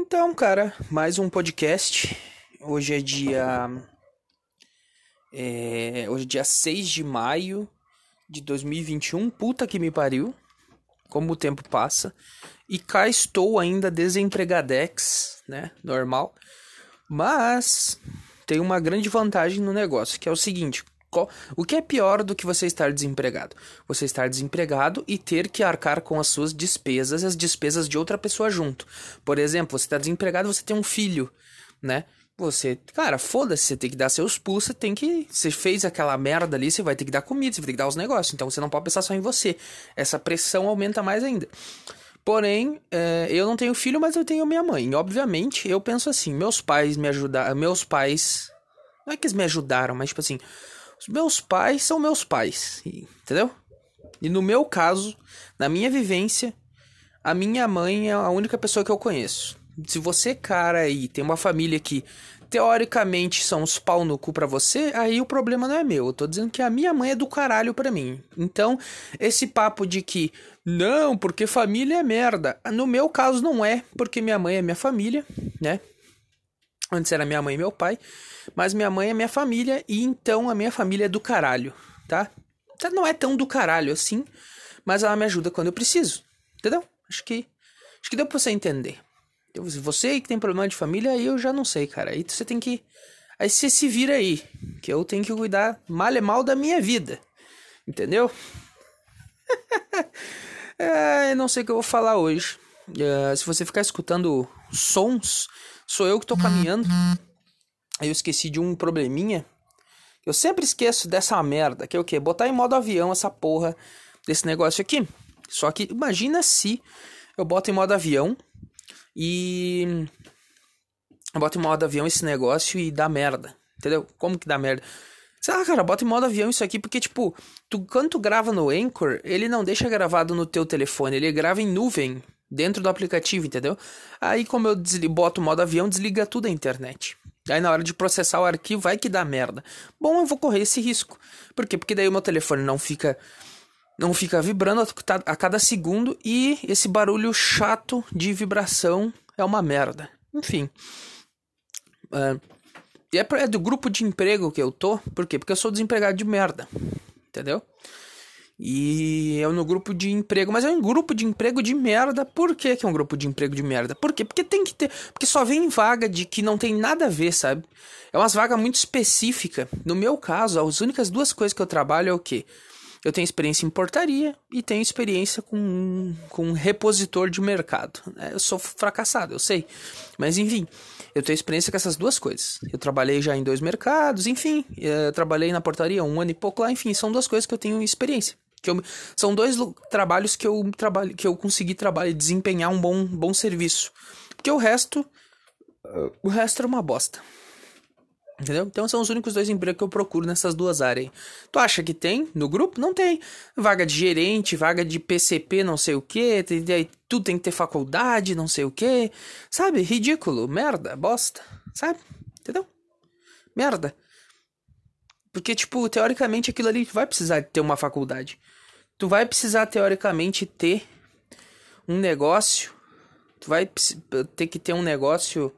Então, cara, mais um podcast. Hoje é dia. É, hoje é dia 6 de maio de 2021. Puta que me pariu. Como o tempo passa. E cá estou ainda desempregadex, né? Normal. Mas tem uma grande vantagem no negócio, que é o seguinte: o que é pior do que você estar desempregado? Você estar desempregado e ter que arcar com as suas despesas e as despesas de outra pessoa junto. Por exemplo, você está desempregado, você tem um filho, né? Você, cara, foda-se, você tem que dar seus pulos, você tem que. Você fez aquela merda ali, você vai ter que dar comida, você vai ter que dar os negócios. Então você não pode pensar só em você. Essa pressão aumenta mais ainda. Porém, é, eu não tenho filho, mas eu tenho minha mãe. E, obviamente, eu penso assim: meus pais me ajudaram. Meus pais. Não é que eles me ajudaram, mas tipo assim. Os meus pais são meus pais. Entendeu? E no meu caso, na minha vivência, a minha mãe é a única pessoa que eu conheço se você, cara, aí tem uma família que teoricamente são os pau no cu pra você, aí o problema não é meu. Eu tô dizendo que a minha mãe é do caralho pra mim. Então, esse papo de que não, porque família é merda. No meu caso não é, porque minha mãe é minha família, né? Antes era minha mãe e meu pai, mas minha mãe é minha família e então a minha família é do caralho, tá? Não é tão do caralho assim, mas ela me ajuda quando eu preciso, entendeu? Acho que acho que deu pra você entender. Você que tem problema de família, aí eu já não sei, cara. Aí você tem que. Aí você se vira aí. Que eu tenho que cuidar mal e mal da minha vida. Entendeu? é, não sei o que eu vou falar hoje. Uh, se você ficar escutando sons, sou eu que tô caminhando. Aí eu esqueci de um probleminha. Eu sempre esqueço dessa merda. Que é o quê? Botar em modo avião essa porra desse negócio aqui. Só que imagina se eu boto em modo avião e bota em modo avião esse negócio e dá merda. Entendeu? Como que dá merda? Sei lá, cara, bota em modo avião isso aqui, porque, tipo, tu, quando tu grava no Anchor, ele não deixa gravado no teu telefone, ele grava em nuvem, dentro do aplicativo, entendeu? Aí, como eu boto o modo avião, desliga tudo a internet. Aí, na hora de processar o arquivo, vai que dá merda. Bom, eu vou correr esse risco. Por quê? Porque daí o meu telefone não fica não fica vibrando a cada segundo e esse barulho chato de vibração é uma merda. Enfim. É, é do grupo de emprego que eu tô. Por quê? Porque eu sou desempregado de merda. Entendeu? E é no grupo de emprego, mas é um grupo de emprego de merda. Por que, que é um grupo de emprego de merda? Por quê? Porque tem que ter. Porque só vem vaga de que não tem nada a ver, sabe? É umas vagas muito específicas. No meu caso, as únicas duas coisas que eu trabalho é o quê? Eu tenho experiência em portaria e tenho experiência com, com repositor de mercado. Né? Eu sou fracassado, eu sei. Mas enfim, eu tenho experiência com essas duas coisas. Eu trabalhei já em dois mercados, enfim. Eu trabalhei na portaria um ano e pouco lá, enfim, são duas coisas que eu tenho experiência. Que eu, são dois trabalhos que eu, trabalho, que eu consegui trabalhar e desempenhar um bom, bom serviço. Porque o resto. Uh, o resto era uma bosta. Entendeu? Então são os únicos dois empregos que eu procuro nessas duas áreas aí. Tu acha que tem no grupo? Não tem. Vaga de gerente, vaga de PCP, não sei o que. Tudo tem que ter faculdade, não sei o que. Sabe? Ridículo. Merda. Bosta. Sabe? Entendeu? Merda. Porque, tipo, teoricamente aquilo ali vai precisar ter uma faculdade. Tu vai precisar, teoricamente, ter um negócio. Tu vai ter que ter um negócio.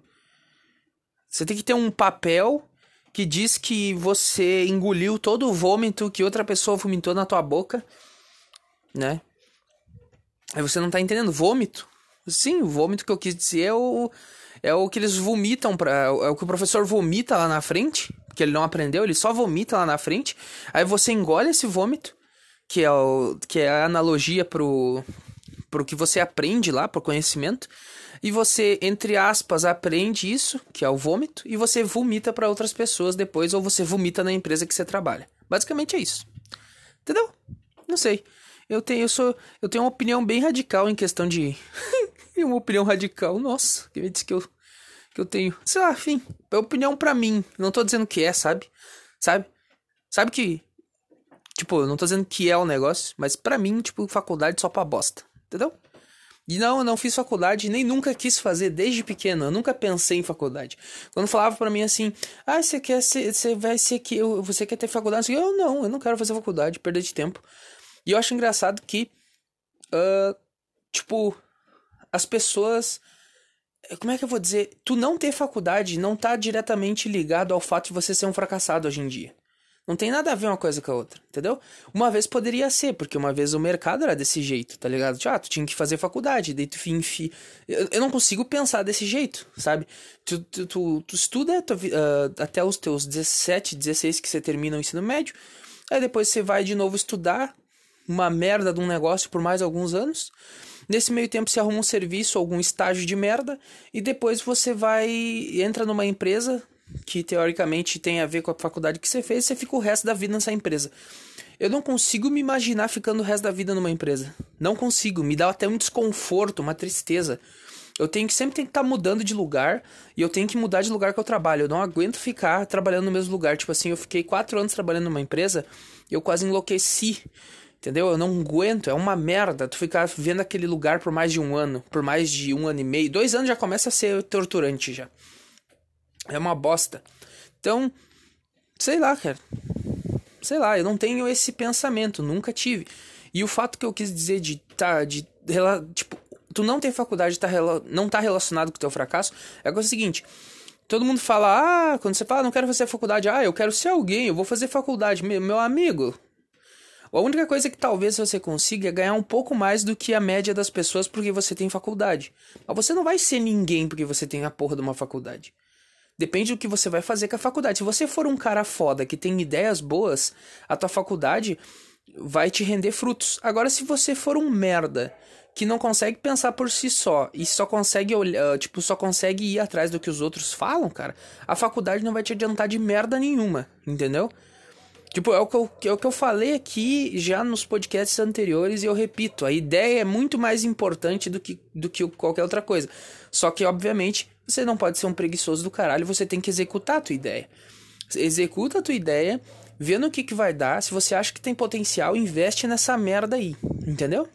Você tem que ter um papel que diz que você engoliu todo o vômito que outra pessoa vomitou na tua boca, né? Aí você não tá entendendo. Vômito? Sim, o vômito que eu quis dizer é o, é o que eles vomitam, pra, é o que o professor vomita lá na frente, que ele não aprendeu, ele só vomita lá na frente. Aí você engole esse vômito, que é, o, que é a analogia pro, pro que você aprende lá, pro conhecimento e você, entre aspas, aprende isso, que é o vômito, e você vomita para outras pessoas depois, ou você vomita na empresa que você trabalha. Basicamente é isso. Entendeu? Não sei. Eu tenho, eu sou, eu tenho uma opinião bem radical em questão de. uma opinião radical. Nossa, que me disse que eu, que eu tenho. Sei lá, enfim. É opinião para mim. Não tô dizendo que é, sabe? Sabe? Sabe que. Tipo, eu não tô dizendo que é o negócio, mas para mim, tipo, faculdade só pra bosta. Entendeu? E não, eu não fiz faculdade, nem nunca quis fazer desde pequeno. Eu nunca pensei em faculdade. Quando falava para mim assim, ah, você quer ser, você vai ser que você quer ter faculdade? Eu não, eu não quero fazer faculdade, perder de tempo. E eu acho engraçado que, uh, tipo, as pessoas Como é que eu vou dizer? Tu não ter faculdade não tá diretamente ligado ao fato de você ser um fracassado hoje em dia. Não tem nada a ver uma coisa com a outra, entendeu? Uma vez poderia ser, porque uma vez o mercado era desse jeito, tá ligado? Ah, tu tinha que fazer faculdade, daí tu enfim. Eu, eu não consigo pensar desse jeito, sabe? Tu, tu, tu, tu estuda tu, uh, até os teus 17, 16 que você termina o ensino médio, aí depois você vai de novo estudar uma merda de um negócio por mais alguns anos. Nesse meio tempo você arruma um serviço, algum estágio de merda, e depois você vai entra numa empresa, que teoricamente tem a ver com a faculdade que você fez, você fica o resto da vida nessa empresa. Eu não consigo me imaginar ficando o resto da vida numa empresa. Não consigo, me dá até um desconforto, uma tristeza. Eu tenho que sempre tem que estar tá mudando de lugar e eu tenho que mudar de lugar que eu trabalho. Eu não aguento ficar trabalhando no mesmo lugar. Tipo assim, eu fiquei quatro anos trabalhando numa empresa e eu quase enlouqueci. Entendeu? Eu não aguento, é uma merda tu ficar vendo aquele lugar por mais de um ano, por mais de um ano e meio. Dois anos já começa a ser torturante já. É uma bosta. Então, sei lá, cara. Sei lá, eu não tenho esse pensamento, nunca tive. E o fato que eu quis dizer de tá de tipo, tu não ter faculdade tá não tá relacionado com o teu fracasso, é o seguinte, todo mundo fala: "Ah, quando você fala, não quero fazer faculdade, ah, eu quero ser alguém, eu vou fazer faculdade, meu, meu amigo". A única coisa que talvez você consiga é ganhar um pouco mais do que a média das pessoas porque você tem faculdade. Mas você não vai ser ninguém porque você tem a porra de uma faculdade. Depende do que você vai fazer com a faculdade. Se você for um cara foda que tem ideias boas, a tua faculdade vai te render frutos. Agora, se você for um merda que não consegue pensar por si só e só consegue olhar, tipo, só consegue ir atrás do que os outros falam, cara, a faculdade não vai te adiantar de merda nenhuma, entendeu? Tipo, é o, que eu, é o que eu falei aqui já nos podcasts anteriores e eu repito, a ideia é muito mais importante do que, do que qualquer outra coisa. Só que, obviamente, você não pode ser um preguiçoso do caralho, você tem que executar a tua ideia. Executa a tua ideia, vê no que, que vai dar. Se você acha que tem potencial, investe nessa merda aí. Entendeu?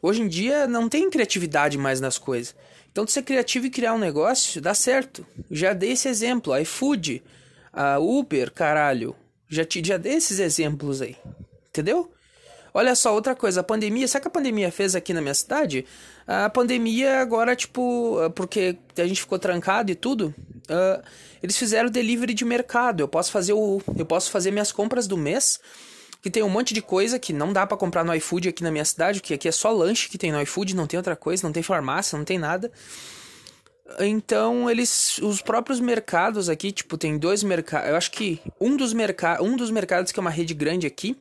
Hoje em dia não tem criatividade mais nas coisas. Então, ser criativo e criar um negócio dá certo. Já dei esse exemplo. iFood, a Uber, caralho. Já, te, já dei esses exemplos aí. Entendeu? Olha só, outra coisa, a pandemia, sabe o que a pandemia fez aqui na minha cidade? A pandemia agora, tipo, ah, porque a gente ficou trancado e tudo, uh, eles fizeram delivery de mercado. Eu posso fazer o. Eu posso fazer minhas compras do mês. Que tem um monte de coisa que não dá para comprar no iFood aqui na minha cidade, que aqui é só lanche que tem no iFood, não tem outra coisa, não tem farmácia, não tem nada. Então, eles. Os próprios mercados aqui, tipo, tem dois mercados. Eu acho que um dos, merca um dos mercados, que é uma rede grande aqui,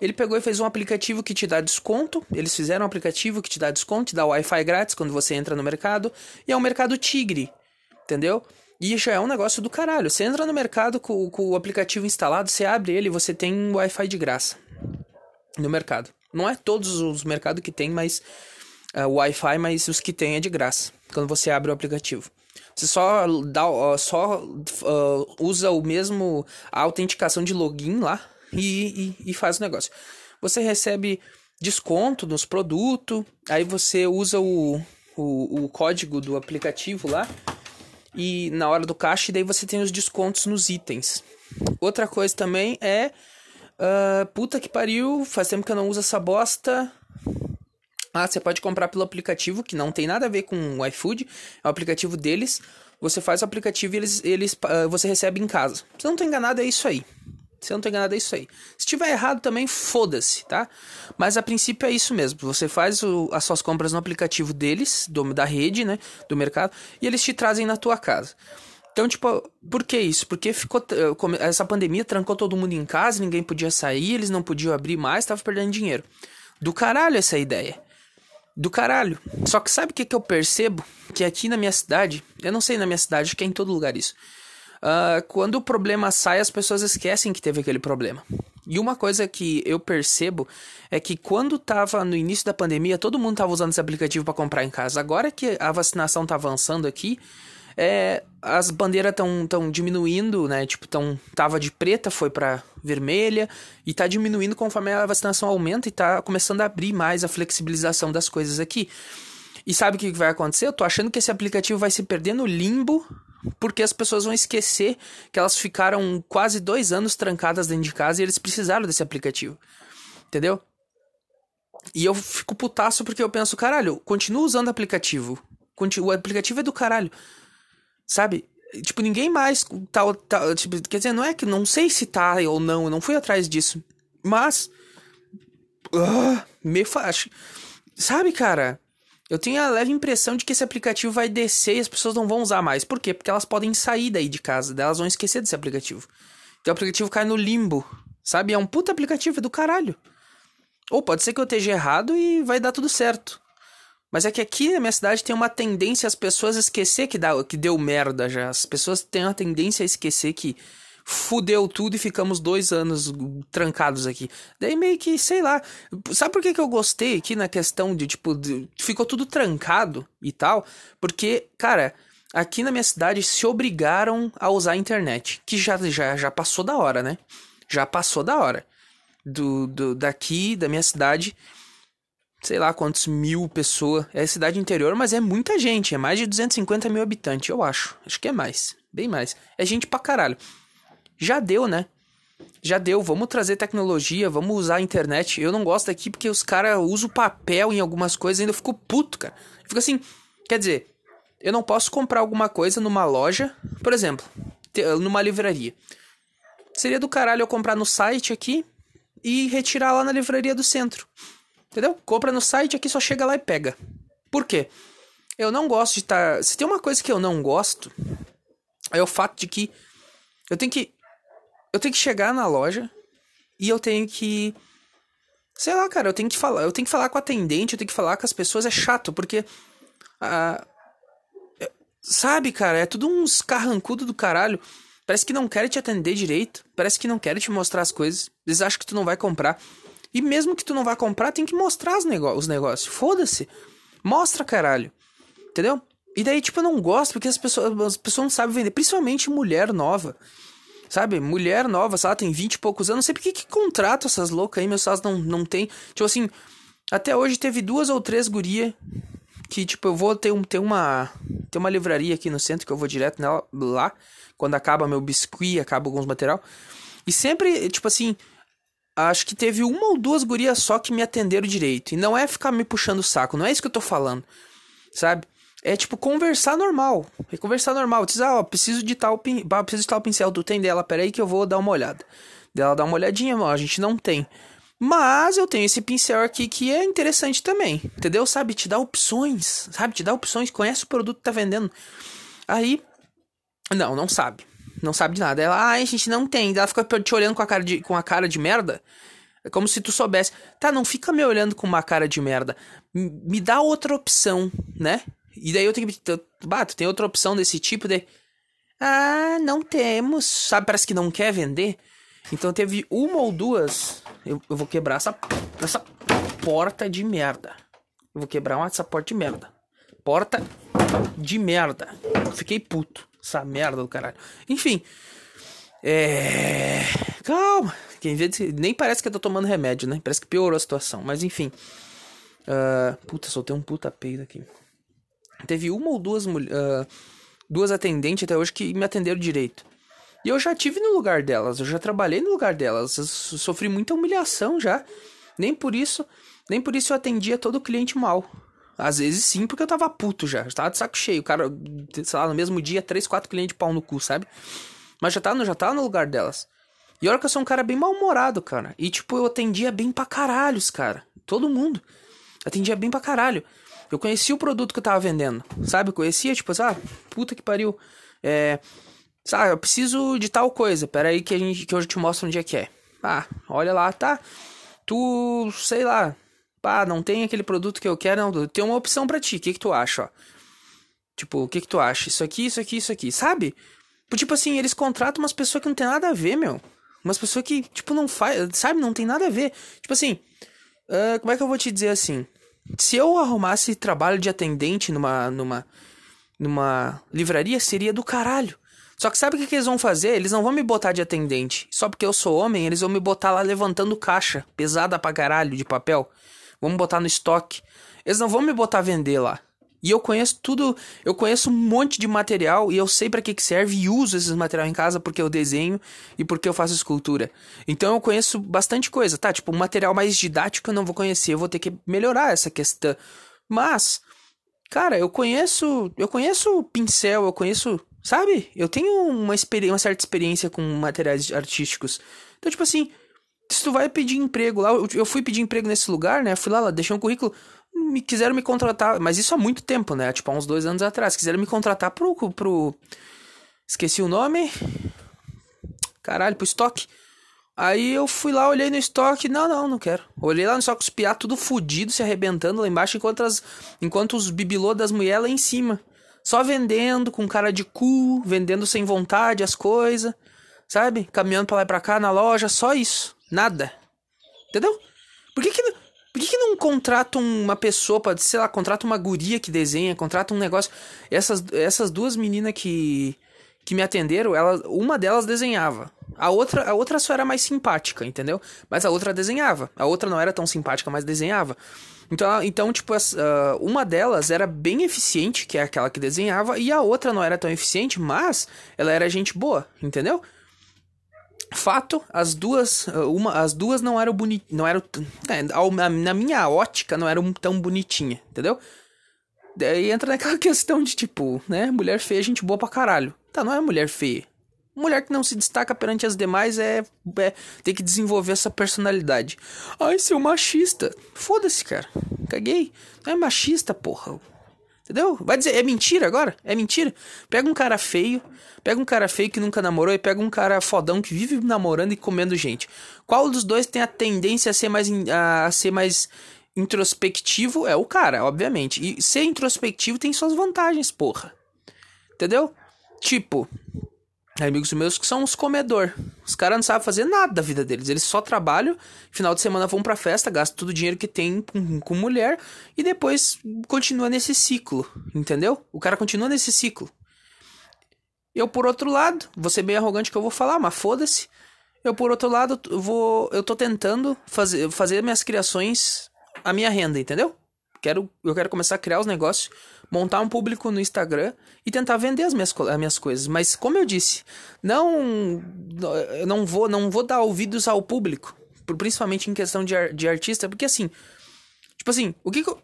ele pegou e fez um aplicativo que te dá desconto. Eles fizeram um aplicativo que te dá desconto, te dá Wi-Fi grátis quando você entra no mercado. E é um mercado tigre, entendeu? E já é um negócio do caralho. Você entra no mercado com, com o aplicativo instalado, você abre ele você tem Wi-Fi de graça no mercado. Não é todos os mercados que tem mais uh, Wi-Fi, mas os que tem é de graça quando você abre o aplicativo. Você só dá, só uh, usa o mesmo a autenticação de login lá e, e, e faz o negócio. Você recebe desconto nos produtos, aí você usa o, o, o, código do aplicativo lá e na hora do caixa, daí você tem os descontos nos itens. Outra coisa também é. Uh, puta que pariu, faz tempo que eu não uso essa bosta. Ah, você pode comprar pelo aplicativo, que não tem nada a ver com o iFood, é o aplicativo deles. Você faz o aplicativo e eles, eles, uh, você recebe em casa. Se eu não tô enganado, é isso aí. Se eu não tô enganado, é isso aí. Se tiver errado também, foda-se, tá? Mas a princípio é isso mesmo. Você faz o, as suas compras no aplicativo deles, do, da rede, né? Do mercado, e eles te trazem na tua casa. Então, tipo, por que isso? Porque ficou. Essa pandemia trancou todo mundo em casa, ninguém podia sair, eles não podiam abrir mais, tava perdendo dinheiro. Do caralho essa ideia. Do caralho. Só que sabe o que, que eu percebo? Que aqui na minha cidade, eu não sei na minha cidade, acho que é em todo lugar isso. Uh, quando o problema sai, as pessoas esquecem que teve aquele problema. E uma coisa que eu percebo é que quando tava no início da pandemia, todo mundo tava usando esse aplicativo para comprar em casa. Agora que a vacinação tá avançando aqui, é, as bandeiras estão tão diminuindo, né? Tipo, tão, tava de preta, foi para vermelha, e tá diminuindo conforme a vacinação aumenta e tá começando a abrir mais a flexibilização das coisas aqui. E sabe o que vai acontecer? Eu tô achando que esse aplicativo vai se perder no limbo porque as pessoas vão esquecer que elas ficaram quase dois anos trancadas dentro de casa e eles precisaram desse aplicativo. Entendeu? E eu fico putaço porque eu penso, caralho, continuo usando aplicativo. O aplicativo é do caralho. Sabe? Tipo, ninguém mais tá, tá tipo, quer dizer, não é que não sei se tá ou não, eu não fui atrás disso. Mas uh, me faz. Sabe, cara? Eu tenho a leve impressão de que esse aplicativo vai descer e as pessoas não vão usar mais. Por quê? Porque elas podem sair daí de casa, elas vão esquecer desse aplicativo. Então o aplicativo cai no limbo, sabe? É um puta aplicativo é do caralho. Ou pode ser que eu esteja errado e vai dar tudo certo. Mas é que aqui na minha cidade tem uma tendência as pessoas esquecer que, dá, que deu merda já. As pessoas têm uma tendência a esquecer que fudeu tudo e ficamos dois anos trancados aqui. Daí meio que, sei lá. Sabe por que, que eu gostei aqui na questão de, tipo, de, ficou tudo trancado e tal? Porque, cara, aqui na minha cidade se obrigaram a usar a internet. Que já, já, já passou da hora, né? Já passou da hora. Do, do, daqui, da minha cidade sei lá quantos mil pessoas. É cidade interior, mas é muita gente. É mais de 250 mil habitantes, eu acho. Acho que é mais. Bem mais. É gente pra caralho. Já deu, né? Já deu. Vamos trazer tecnologia, vamos usar a internet. Eu não gosto daqui porque os caras usam papel em algumas coisas e ainda fico puto, cara. Fico assim. Quer dizer, eu não posso comprar alguma coisa numa loja, por exemplo, numa livraria. Seria do caralho eu comprar no site aqui e retirar lá na livraria do centro. Entendeu? Compra no site aqui, só chega lá e pega. Por quê? Eu não gosto de estar. Tá... Se tem uma coisa que eu não gosto, é o fato de que eu tenho que. Eu tenho que chegar na loja e eu tenho que. Sei lá, cara, eu tenho que falar. Eu tenho que falar com a atendente, eu tenho que falar com as pessoas, é chato, porque. Ah, sabe, cara, é tudo uns carrancudo do caralho. Parece que não querem te atender direito. Parece que não querem te mostrar as coisas. Eles acham que tu não vai comprar. E mesmo que tu não vá comprar, tem que mostrar os, os negócios. Foda-se. Mostra, caralho. Entendeu? E daí, tipo, eu não gosto porque as pessoas, as pessoas não sabem vender. Principalmente mulher nova. Sabe? Mulher nova, sei lá, tem 20 e poucos anos. Não sei por que, que contrato essas loucas aí, meus elas não, não tem. Tipo assim, até hoje teve duas ou três guria que, tipo, eu vou ter, um, ter uma. Ter uma livraria aqui no centro que eu vou direto nela lá. Quando acaba meu biscuit, acaba alguns material. E sempre, tipo assim, acho que teve uma ou duas gurias só que me atenderam direito. E não é ficar me puxando o saco, não é isso que eu tô falando. Sabe? É tipo conversar normal. É conversar normal. Diz, ah, ó, preciso de tal, pin... preciso de tal pincel. Tu tem dela, peraí que eu vou dar uma olhada. Dela dá uma olhadinha, ó, a gente não tem. Mas eu tenho esse pincel aqui que é interessante também. Entendeu? Sabe? Te dá opções. Sabe? Te dá opções. Conhece o produto que tá vendendo. Aí. Não, não sabe não sabe de nada. Ela, ah, a gente não tem. Ela fica te olhando com a cara de, com a cara de merda. É como se tu soubesse. Tá, não fica me olhando com uma cara de merda. Me dá outra opção, né? E daí eu tenho que. Bah, tu tem outra opção desse tipo de. Ah, não temos. Sabe, parece que não quer vender. Então teve uma ou duas. Eu, eu vou quebrar essa, essa porta de merda. Eu vou quebrar uma, essa porta de merda. Porta de merda. Fiquei puto. Essa merda do caralho. Enfim. É. Calma. Quem vê, nem parece que eu tô tomando remédio, né? Parece que piorou a situação. Mas enfim. Uh, puta, soltei um puta peido aqui. Teve uma ou duas uh, duas atendentes até hoje que me atenderam direito. E eu já tive no lugar delas, eu já trabalhei no lugar delas, eu sofri muita humilhação já. Nem por isso, nem por isso eu atendia todo cliente mal. Às vezes sim, porque eu tava puto já. Já tava de saco cheio. O cara, sei lá, no mesmo dia, três, quatro clientes de pau no cu, sabe? Mas já tava, já tava no lugar delas. E olha que eu sou um cara bem mal-humorado, cara. E, tipo, eu atendia bem pra caralhos, cara. Todo mundo. Atendia bem pra caralho. Eu conhecia o produto que eu tava vendendo, sabe? Eu conhecia, tipo, ah, puta que pariu. É. Sabe, eu preciso de tal coisa. Pera aí que, a gente, que eu te mostro onde é que é. Ah, olha lá, tá? Tu, sei lá, Pá, não tem aquele produto que eu quero, não. Tem uma opção para ti. O que, que tu acha, ó? Tipo, o que, que tu acha? Isso aqui, isso aqui, isso aqui. Sabe? Tipo assim, eles contratam umas pessoas que não tem nada a ver, meu. Umas pessoas que, tipo, não faz. Sabe? Não tem nada a ver. Tipo assim. Uh, como é que eu vou te dizer assim? Se eu arrumasse trabalho de atendente numa. numa. numa livraria, seria do caralho. Só que sabe o que, que, eles vão fazer? Eles não vão me botar de atendente. Só porque eu sou homem, eles vão me botar lá levantando caixa, pesada pra caralho de papel vamos botar no estoque. Eles não vão me botar a vender lá. E eu conheço tudo, eu conheço um monte de material e eu sei para que que serve e uso esses materiais em casa porque eu desenho e porque eu faço escultura. Então eu conheço bastante coisa, tá? Tipo, um material mais didático eu não vou conhecer, eu vou ter que melhorar essa questão. Mas Cara, eu conheço. Eu conheço pincel, eu conheço. Sabe? Eu tenho uma, uma certa experiência com materiais artísticos. Então, tipo assim, se tu vai pedir emprego lá, eu fui pedir emprego nesse lugar, né? Fui lá, deixei um currículo. Me quiseram me contratar, mas isso há muito tempo, né? Tipo, há uns dois anos atrás. Quiseram me contratar pro. pro... Esqueci o nome. Caralho, pro estoque. Aí eu fui lá, olhei no estoque, não, não, não quero. Olhei lá no estoque, os piá tudo fudido, se arrebentando lá embaixo, enquanto, as, enquanto os bibelô das mulheres lá em cima. Só vendendo, com cara de cu, vendendo sem vontade as coisas, sabe? Caminhando pra lá e pra cá na loja, só isso. Nada. Entendeu? Por que que, por que, que não contrata uma pessoa, pode sei lá, contrata uma guria que desenha, contrata um negócio. Essas, essas duas meninas que, que me atenderam, ela, uma delas desenhava. A outra, a outra só era mais simpática, entendeu? Mas a outra desenhava. A outra não era tão simpática, mas desenhava. Então, então tipo, uh, uma delas era bem eficiente, que é aquela que desenhava, e a outra não era tão eficiente, mas ela era gente boa, entendeu? Fato, as duas, uma, as duas não eram bonitas, não eram, é, na minha ótica não eram tão bonitinha, entendeu? Daí entra naquela questão de tipo, né, mulher feia, gente boa pra caralho. Tá, não é mulher feia, Mulher que não se destaca perante as demais é, é ter que desenvolver essa personalidade. Ai, seu machista. Foda-se, cara. Caguei. Não é machista, porra. Entendeu? Vai dizer, é mentira agora? É mentira? Pega um cara feio, pega um cara feio que nunca namorou e pega um cara fodão que vive namorando e comendo gente. Qual dos dois tem a tendência a ser mais, a ser mais introspectivo? É o cara, obviamente. E ser introspectivo tem suas vantagens, porra. Entendeu? Tipo, amigos meus que são os comedor. Os caras não sabem fazer nada da vida deles. Eles só trabalham, final de semana vão pra festa, gastam todo o dinheiro que tem com, com mulher e depois continua nesse ciclo, entendeu? O cara continua nesse ciclo. Eu, por outro lado, vou ser bem arrogante que eu vou falar, mas foda-se. Eu, por outro lado, vou, eu tô tentando fazer, fazer minhas criações a minha renda, entendeu? Quero, eu quero começar a criar os negócios montar um público no Instagram e tentar vender as minhas, as minhas coisas. Mas como eu disse, não não vou não vou dar ouvidos ao público, principalmente em questão de, de artista, porque assim, tipo assim, o que, que eu,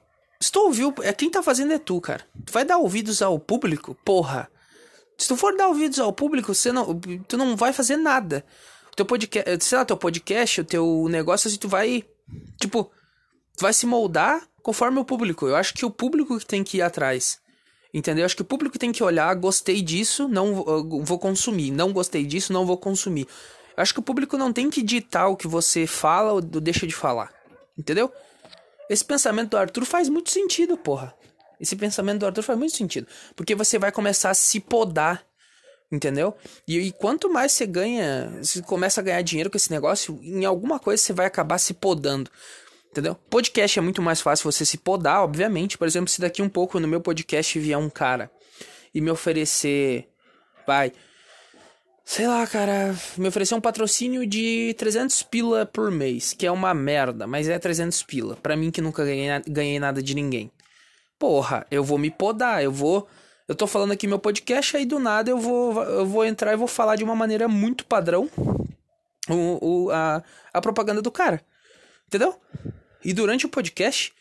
ouviu, é quem tá fazendo é tu, cara. Tu vai dar ouvidos ao público? Porra. Se tu for dar ouvidos ao público, você não, tu não vai fazer nada. Teu podcast, sei lá, teu podcast, o teu negócio, assim, tu vai, tipo, tu vai se moldar conforme o público. Eu acho que o público que tem que ir atrás. Entendeu? Eu acho que o público tem que olhar, gostei disso, não vou consumir. Não gostei disso, não vou consumir. Eu acho que o público não tem que ditar o que você fala ou deixa de falar. Entendeu? Esse pensamento do Arthur faz muito sentido, porra. Esse pensamento do Arthur faz muito sentido. Porque você vai começar a se podar. Entendeu? E, e quanto mais você ganha, você começa a ganhar dinheiro com esse negócio, em alguma coisa você vai acabar se podando. Entendeu? Podcast é muito mais fácil você se podar, obviamente. Por exemplo, se daqui um pouco no meu podcast vier um cara e me oferecer. Vai. Sei lá, cara. Me oferecer um patrocínio de 300 pila por mês. Que é uma merda, mas é 300 pila. Pra mim que nunca ganhei, ganhei nada de ninguém. Porra, eu vou me podar. Eu vou. Eu tô falando aqui meu podcast, aí do nada eu vou, eu vou entrar e vou falar de uma maneira muito padrão o, o, a, a propaganda do cara. Entendeu? E durante o podcast,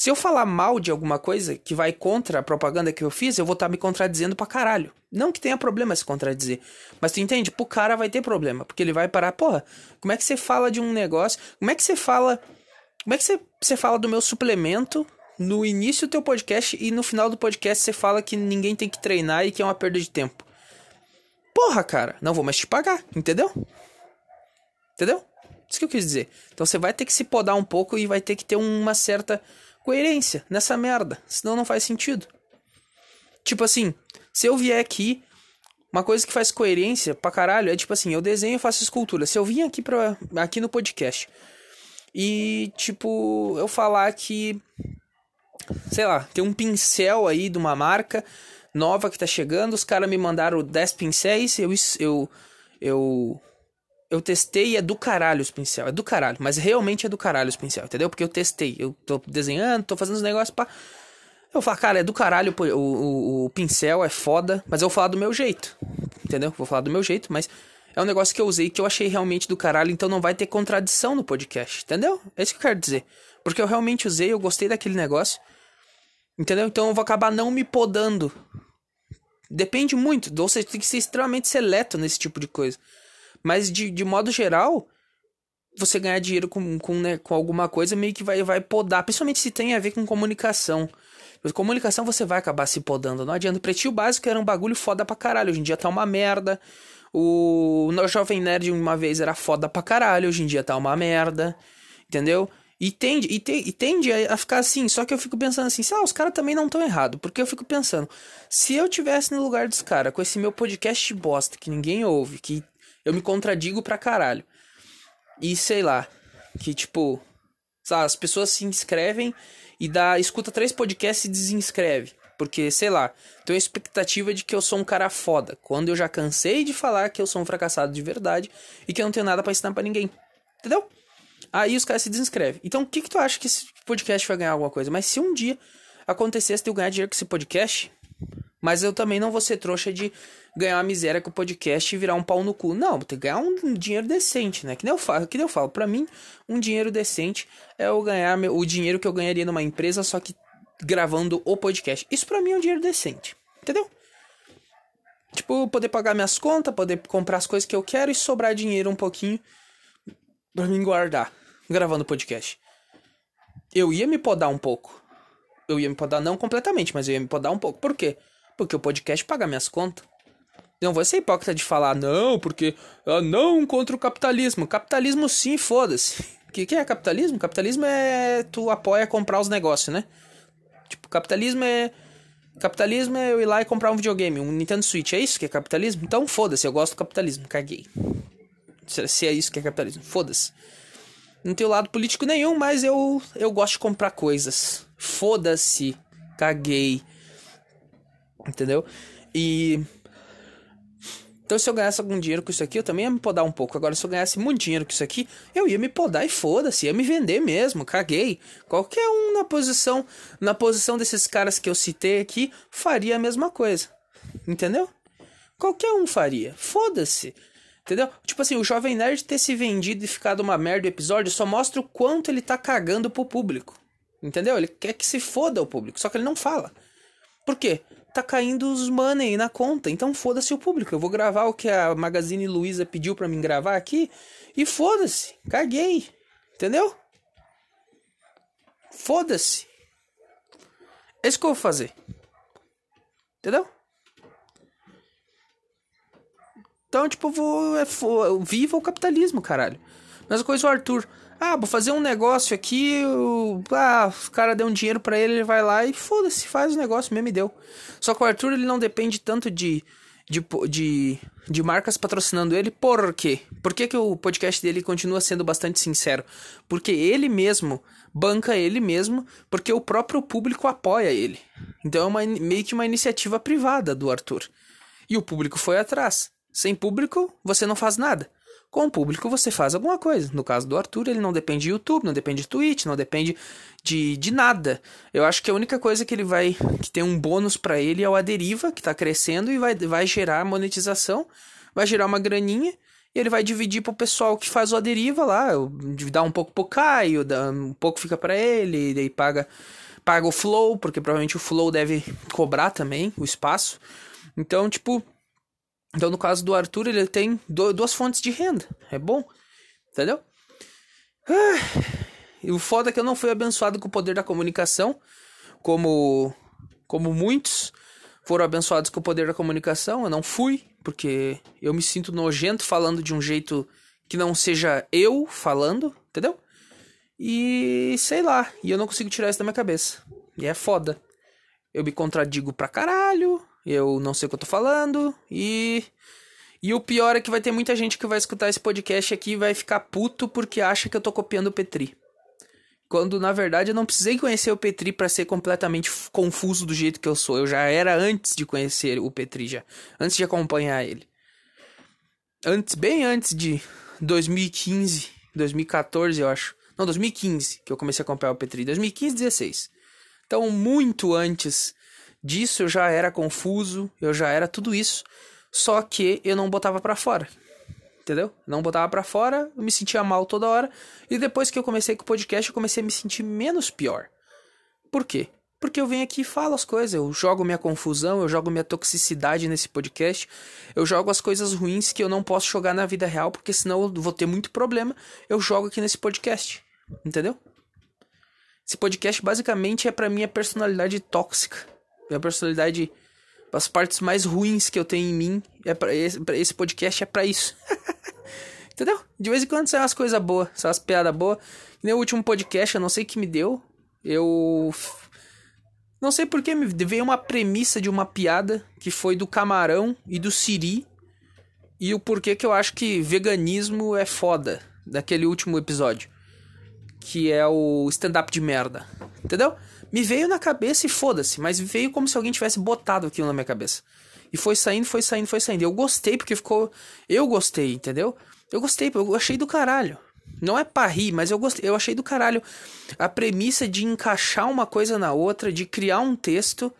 se eu falar mal de alguma coisa que vai contra a propaganda que eu fiz, eu vou estar tá me contradizendo pra caralho. Não que tenha problema se contradizer. Mas tu entende? Pro cara vai ter problema. Porque ele vai parar, porra, como é que você fala de um negócio? Como é que você fala. Como é que você, você fala do meu suplemento no início do teu podcast e no final do podcast você fala que ninguém tem que treinar e que é uma perda de tempo? Porra, cara, não vou mais te pagar, entendeu? Entendeu? Isso que eu quis dizer. Então você vai ter que se podar um pouco e vai ter que ter uma certa coerência nessa merda. Senão não faz sentido. Tipo assim, se eu vier aqui. Uma coisa que faz coerência pra caralho é tipo assim, eu desenho e faço escultura. Se eu vim aqui, pra, aqui no podcast e, tipo, eu falar que. Sei lá, tem um pincel aí de uma marca nova que tá chegando, os caras me mandaram 10 pincéis, eu, eu, eu eu testei e é do caralho os pincel. É do caralho, mas realmente é do caralho os pincel, entendeu? Porque eu testei. Eu tô desenhando, tô fazendo os negócios pra. Eu falo, cara, é do caralho, o, o, o, pincel é foda, mas eu vou falar do meu jeito. Entendeu? Vou falar do meu jeito, mas é um negócio que eu usei que eu achei realmente do caralho, então não vai ter contradição no podcast, entendeu? É isso que eu quero dizer. Porque eu realmente usei, eu gostei daquele negócio. Entendeu? Então eu vou acabar não me podando. Depende muito. Ou seja, tem que ser extremamente seleto nesse tipo de coisa. Mas de, de modo geral, você ganhar dinheiro com, com, né, com alguma coisa meio que vai, vai podar. Principalmente se tem a ver com comunicação. Comunicação você vai acabar se podando. Não adianta. O pretinho básico era um bagulho foda pra caralho. Hoje em dia tá uma merda. O, Jovem Nerd uma vez era foda pra caralho. Hoje em dia tá uma merda. Entendeu? E tende, e, te, e tende a, ficar assim. Só que eu fico pensando assim, ah, os caras também não estão errados. Porque eu fico pensando, se eu tivesse no lugar dos caras, com esse meu podcast bosta que ninguém ouve, que eu me contradigo pra caralho. E sei lá, que tipo, sabe, as pessoas se inscrevem e dá, escuta três podcasts e desinscreve. Porque, sei lá, tenho a expectativa de que eu sou um cara foda. Quando eu já cansei de falar que eu sou um fracassado de verdade e que eu não tenho nada para ensinar para ninguém. Entendeu? Aí os caras se desinscrevem. Então, o que que tu acha que esse podcast vai ganhar alguma coisa? Mas se um dia acontecesse de eu ganhar dinheiro com esse podcast, mas eu também não vou ser trouxa de ganhar uma miséria com o podcast e virar um pau no cu. Não, tem que ganhar um dinheiro decente, né? Que nem eu falo, que nem eu falo. Pra mim, um dinheiro decente é eu ganhar o dinheiro que eu ganharia numa empresa, só que gravando o podcast. Isso pra mim é um dinheiro decente. Entendeu? Tipo, poder pagar minhas contas, poder comprar as coisas que eu quero e sobrar dinheiro um pouquinho pra mim guardar gravando podcast. Eu ia me podar um pouco. Eu ia me podar não completamente, mas eu ia me podar um pouco. Por quê? Porque o podcast paga minhas contas. Não vou ser hipócrita de falar, não, porque. Não contra o capitalismo. Capitalismo sim, foda-se. O que, que é capitalismo? Capitalismo é. Tu apoia comprar os negócios, né? Tipo, capitalismo é. Capitalismo é eu ir lá e comprar um videogame, um Nintendo Switch. É isso que é capitalismo? Então foda-se, eu gosto do capitalismo, caguei. Se é isso que é capitalismo, foda-se. Não tenho lado político nenhum, mas eu, eu gosto de comprar coisas. Foda-se, caguei. Entendeu? E. Então, se eu ganhasse algum dinheiro com isso aqui, eu também ia me podar um pouco. Agora, se eu ganhasse muito dinheiro com isso aqui, eu ia me podar e foda-se, ia me vender mesmo, caguei. Qualquer um na posição, na posição desses caras que eu citei aqui, faria a mesma coisa. Entendeu? Qualquer um faria. Foda-se. Entendeu? Tipo assim, o Jovem Nerd ter se vendido e ficado uma merda o episódio só mostra o quanto ele tá cagando pro público. Entendeu? Ele quer que se foda o público, só que ele não fala. Por quê? Tá caindo os money na conta, então foda-se o público. Eu vou gravar o que a Magazine Luiza pediu para mim gravar aqui e foda-se. Caguei. Entendeu? Foda-se. É isso que eu vou fazer. Entendeu? Então, tipo, vou, é, viva o capitalismo, caralho. Mesma coisa o Arthur. Ah, vou fazer um negócio aqui, o, ah, o cara deu um dinheiro para ele, ele vai lá e foda-se, faz o negócio mesmo e deu. Só que o Arthur, ele não depende tanto de, de, de, de marcas patrocinando ele, por quê? Por que, que o podcast dele continua sendo bastante sincero? Porque ele mesmo banca ele mesmo, porque o próprio público apoia ele. Então é uma, meio que uma iniciativa privada do Arthur. E o público foi atrás. Sem público, você não faz nada. Com o público, você faz alguma coisa. No caso do Arthur, ele não depende de YouTube, não depende de Twitch, não depende de, de nada. Eu acho que a única coisa que ele vai. que tem um bônus para ele é o Aderiva, que tá crescendo e vai, vai gerar monetização, vai gerar uma graninha. E ele vai dividir pro pessoal que faz o Aderiva lá, dá um pouco pro Caio, dá, um pouco fica para ele, e daí paga, paga o Flow, porque provavelmente o Flow deve cobrar também o espaço. Então, tipo, então, no caso do Arthur, ele tem duas fontes de renda. É bom. Entendeu? Ah, e o foda é que eu não fui abençoado com o poder da comunicação, como, como muitos foram abençoados com o poder da comunicação. Eu não fui, porque eu me sinto nojento falando de um jeito que não seja eu falando, entendeu? E sei lá, e eu não consigo tirar isso da minha cabeça. E é foda. Eu me contradigo pra caralho, eu não sei o que eu tô falando e. E o pior é que vai ter muita gente que vai escutar esse podcast aqui e vai ficar puto porque acha que eu tô copiando o Petri. Quando na verdade eu não precisei conhecer o Petri para ser completamente confuso do jeito que eu sou. Eu já era antes de conhecer o Petri já, antes de acompanhar ele. Antes, bem antes de 2015, 2014, eu acho. Não, 2015 que eu comecei a acompanhar o Petri, 2015, 16. Então, muito antes disso eu já era confuso, eu já era tudo isso, só que eu não botava para fora. Entendeu? Não botava para fora, eu me sentia mal toda hora, e depois que eu comecei com o podcast, eu comecei a me sentir menos pior. Por quê? Porque eu venho aqui e falo as coisas, eu jogo minha confusão, eu jogo minha toxicidade nesse podcast, eu jogo as coisas ruins que eu não posso jogar na vida real, porque senão eu vou ter muito problema. Eu jogo aqui nesse podcast. Entendeu? Esse podcast basicamente é para minha personalidade tóxica. Minha personalidade. As partes mais ruins que eu tenho em mim. É pra esse, pra esse podcast é para isso. Entendeu? De vez em quando sai umas coisas boas, sai umas piadas boas. No último podcast, eu não sei o que me deu. Eu não sei porque me veio uma premissa de uma piada que foi do camarão e do siri. E o porquê que eu acho que veganismo é foda daquele último episódio. Que é o stand-up de merda. Entendeu? Me veio na cabeça e foda-se, mas veio como se alguém tivesse botado aquilo na minha cabeça. E foi saindo, foi saindo, foi saindo. Eu gostei porque ficou. Eu gostei, entendeu? Eu gostei, eu achei do caralho. Não é pra rir, mas eu gostei, eu achei do caralho a premissa de encaixar uma coisa na outra, de criar um texto.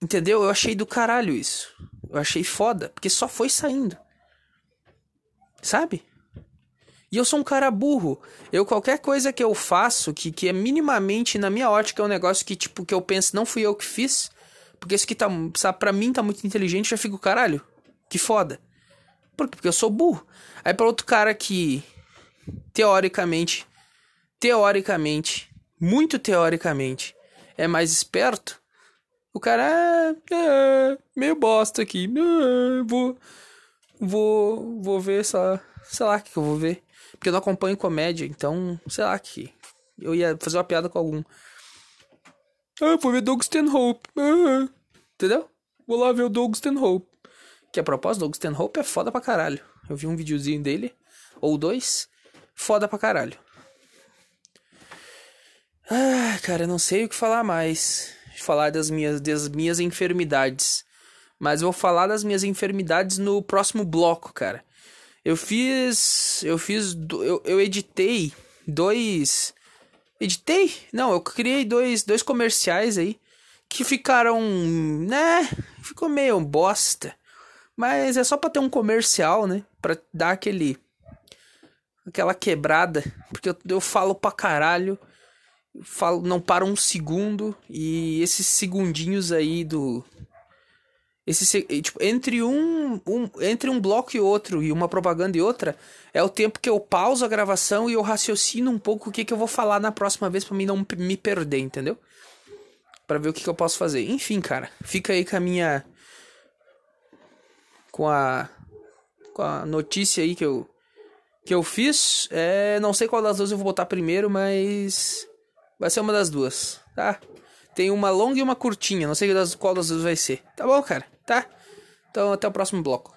Entendeu? Eu achei do caralho isso. Eu achei foda, porque só foi saindo. Sabe? E eu sou um cara burro. Eu, qualquer coisa que eu faço, que, que é minimamente, na minha ótica, é um negócio que, tipo, que eu penso, não fui eu que fiz. Porque isso que tá, sabe, pra mim tá muito inteligente, já fico, caralho, que foda. Por quê? Porque eu sou burro. Aí para outro cara que teoricamente, teoricamente, muito teoricamente, é mais esperto, o cara é, é meio bosta aqui. É, vou vou vou ver só, sei lá o que eu vou ver, porque eu não acompanho comédia, então, sei lá que eu ia fazer uma piada com algum. Ah, vou ver Doug Stanhope. Ah, entendeu? Vou lá ver o Doug Stanhope. Que a propósito, Doug Stanhope é foda pra caralho. Eu vi um videozinho dele, ou dois, foda pra caralho. Ah, cara, não sei o que falar mais. Falar das minhas, das minhas enfermidades. Mas eu vou falar das minhas enfermidades no próximo bloco, cara. Eu fiz. Eu fiz. Eu, eu editei dois. Editei? Não, eu criei dois, dois comerciais aí. Que ficaram. né? Ficou meio bosta. Mas é só pra ter um comercial, né? Pra dar aquele. aquela quebrada. Porque eu, eu falo pra caralho. Falo, não para um segundo. E esses segundinhos aí do. Esse, tipo, entre um, um, entre um bloco e outro, e uma propaganda e outra, é o tempo que eu pauso a gravação e eu raciocino um pouco o que, que eu vou falar na próxima vez para mim não me perder, entendeu? para ver o que, que eu posso fazer. Enfim, cara, fica aí com a minha com a com a notícia aí que eu que eu fiz. É, não sei qual das duas eu vou botar primeiro, mas vai ser uma das duas, tá? Tem uma longa e uma curtinha, não sei qual das duas vai ser. Tá bom, cara? Tá? Então até o próximo bloco.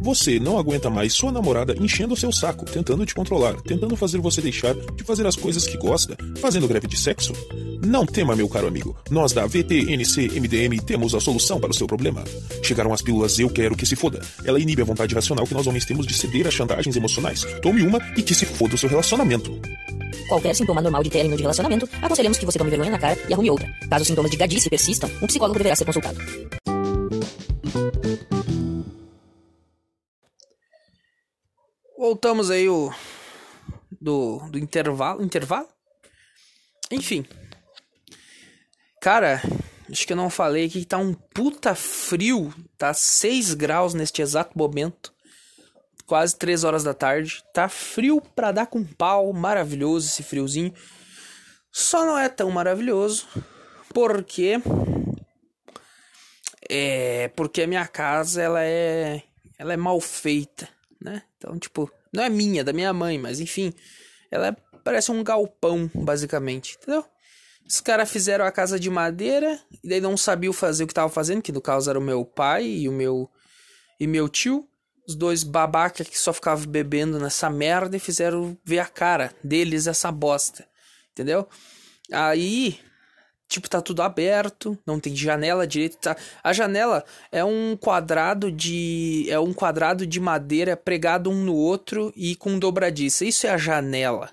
Você não aguenta mais sua namorada enchendo o seu saco, tentando te controlar, tentando fazer você deixar de fazer as coisas que gosta, fazendo greve de sexo? Não tema, meu caro amigo. Nós da VTNC MDM temos a solução para o seu problema. Chegaram as pílulas Eu Quero Que Se Foda. Ela inibe a vontade racional que nós homens temos de ceder a chantagens emocionais. Tome uma e que se foda o seu relacionamento. Qualquer sintoma normal de término de relacionamento, aconselhamos que você tome vergonha na cara e arrume outra. Caso os sintomas de gadice persistam, um psicólogo deverá ser consultado. Voltamos aí o do, do intervalo, intervalo? Enfim. Cara, acho que eu não falei aqui que tá um puta frio, tá 6 graus neste exato momento. Quase 3 horas da tarde. Tá frio pra dar com pau, maravilhoso esse friozinho. Só não é tão maravilhoso porque é porque a minha casa ela é ela é mal feita né? Então, tipo, não é minha, é da minha mãe, mas enfim, ela é, parece um galpão, basicamente, entendeu? Os caras fizeram a casa de madeira e daí não sabiam fazer o que tava fazendo, que no caso era o meu pai e o meu e meu tio, os dois babaca que só ficavam bebendo nessa merda e fizeram ver a cara deles essa bosta, entendeu? Aí tipo, tá tudo aberto, não tem janela direito, tá? A janela é um quadrado de é um quadrado de madeira pregado um no outro e com dobradiça. Isso é a janela.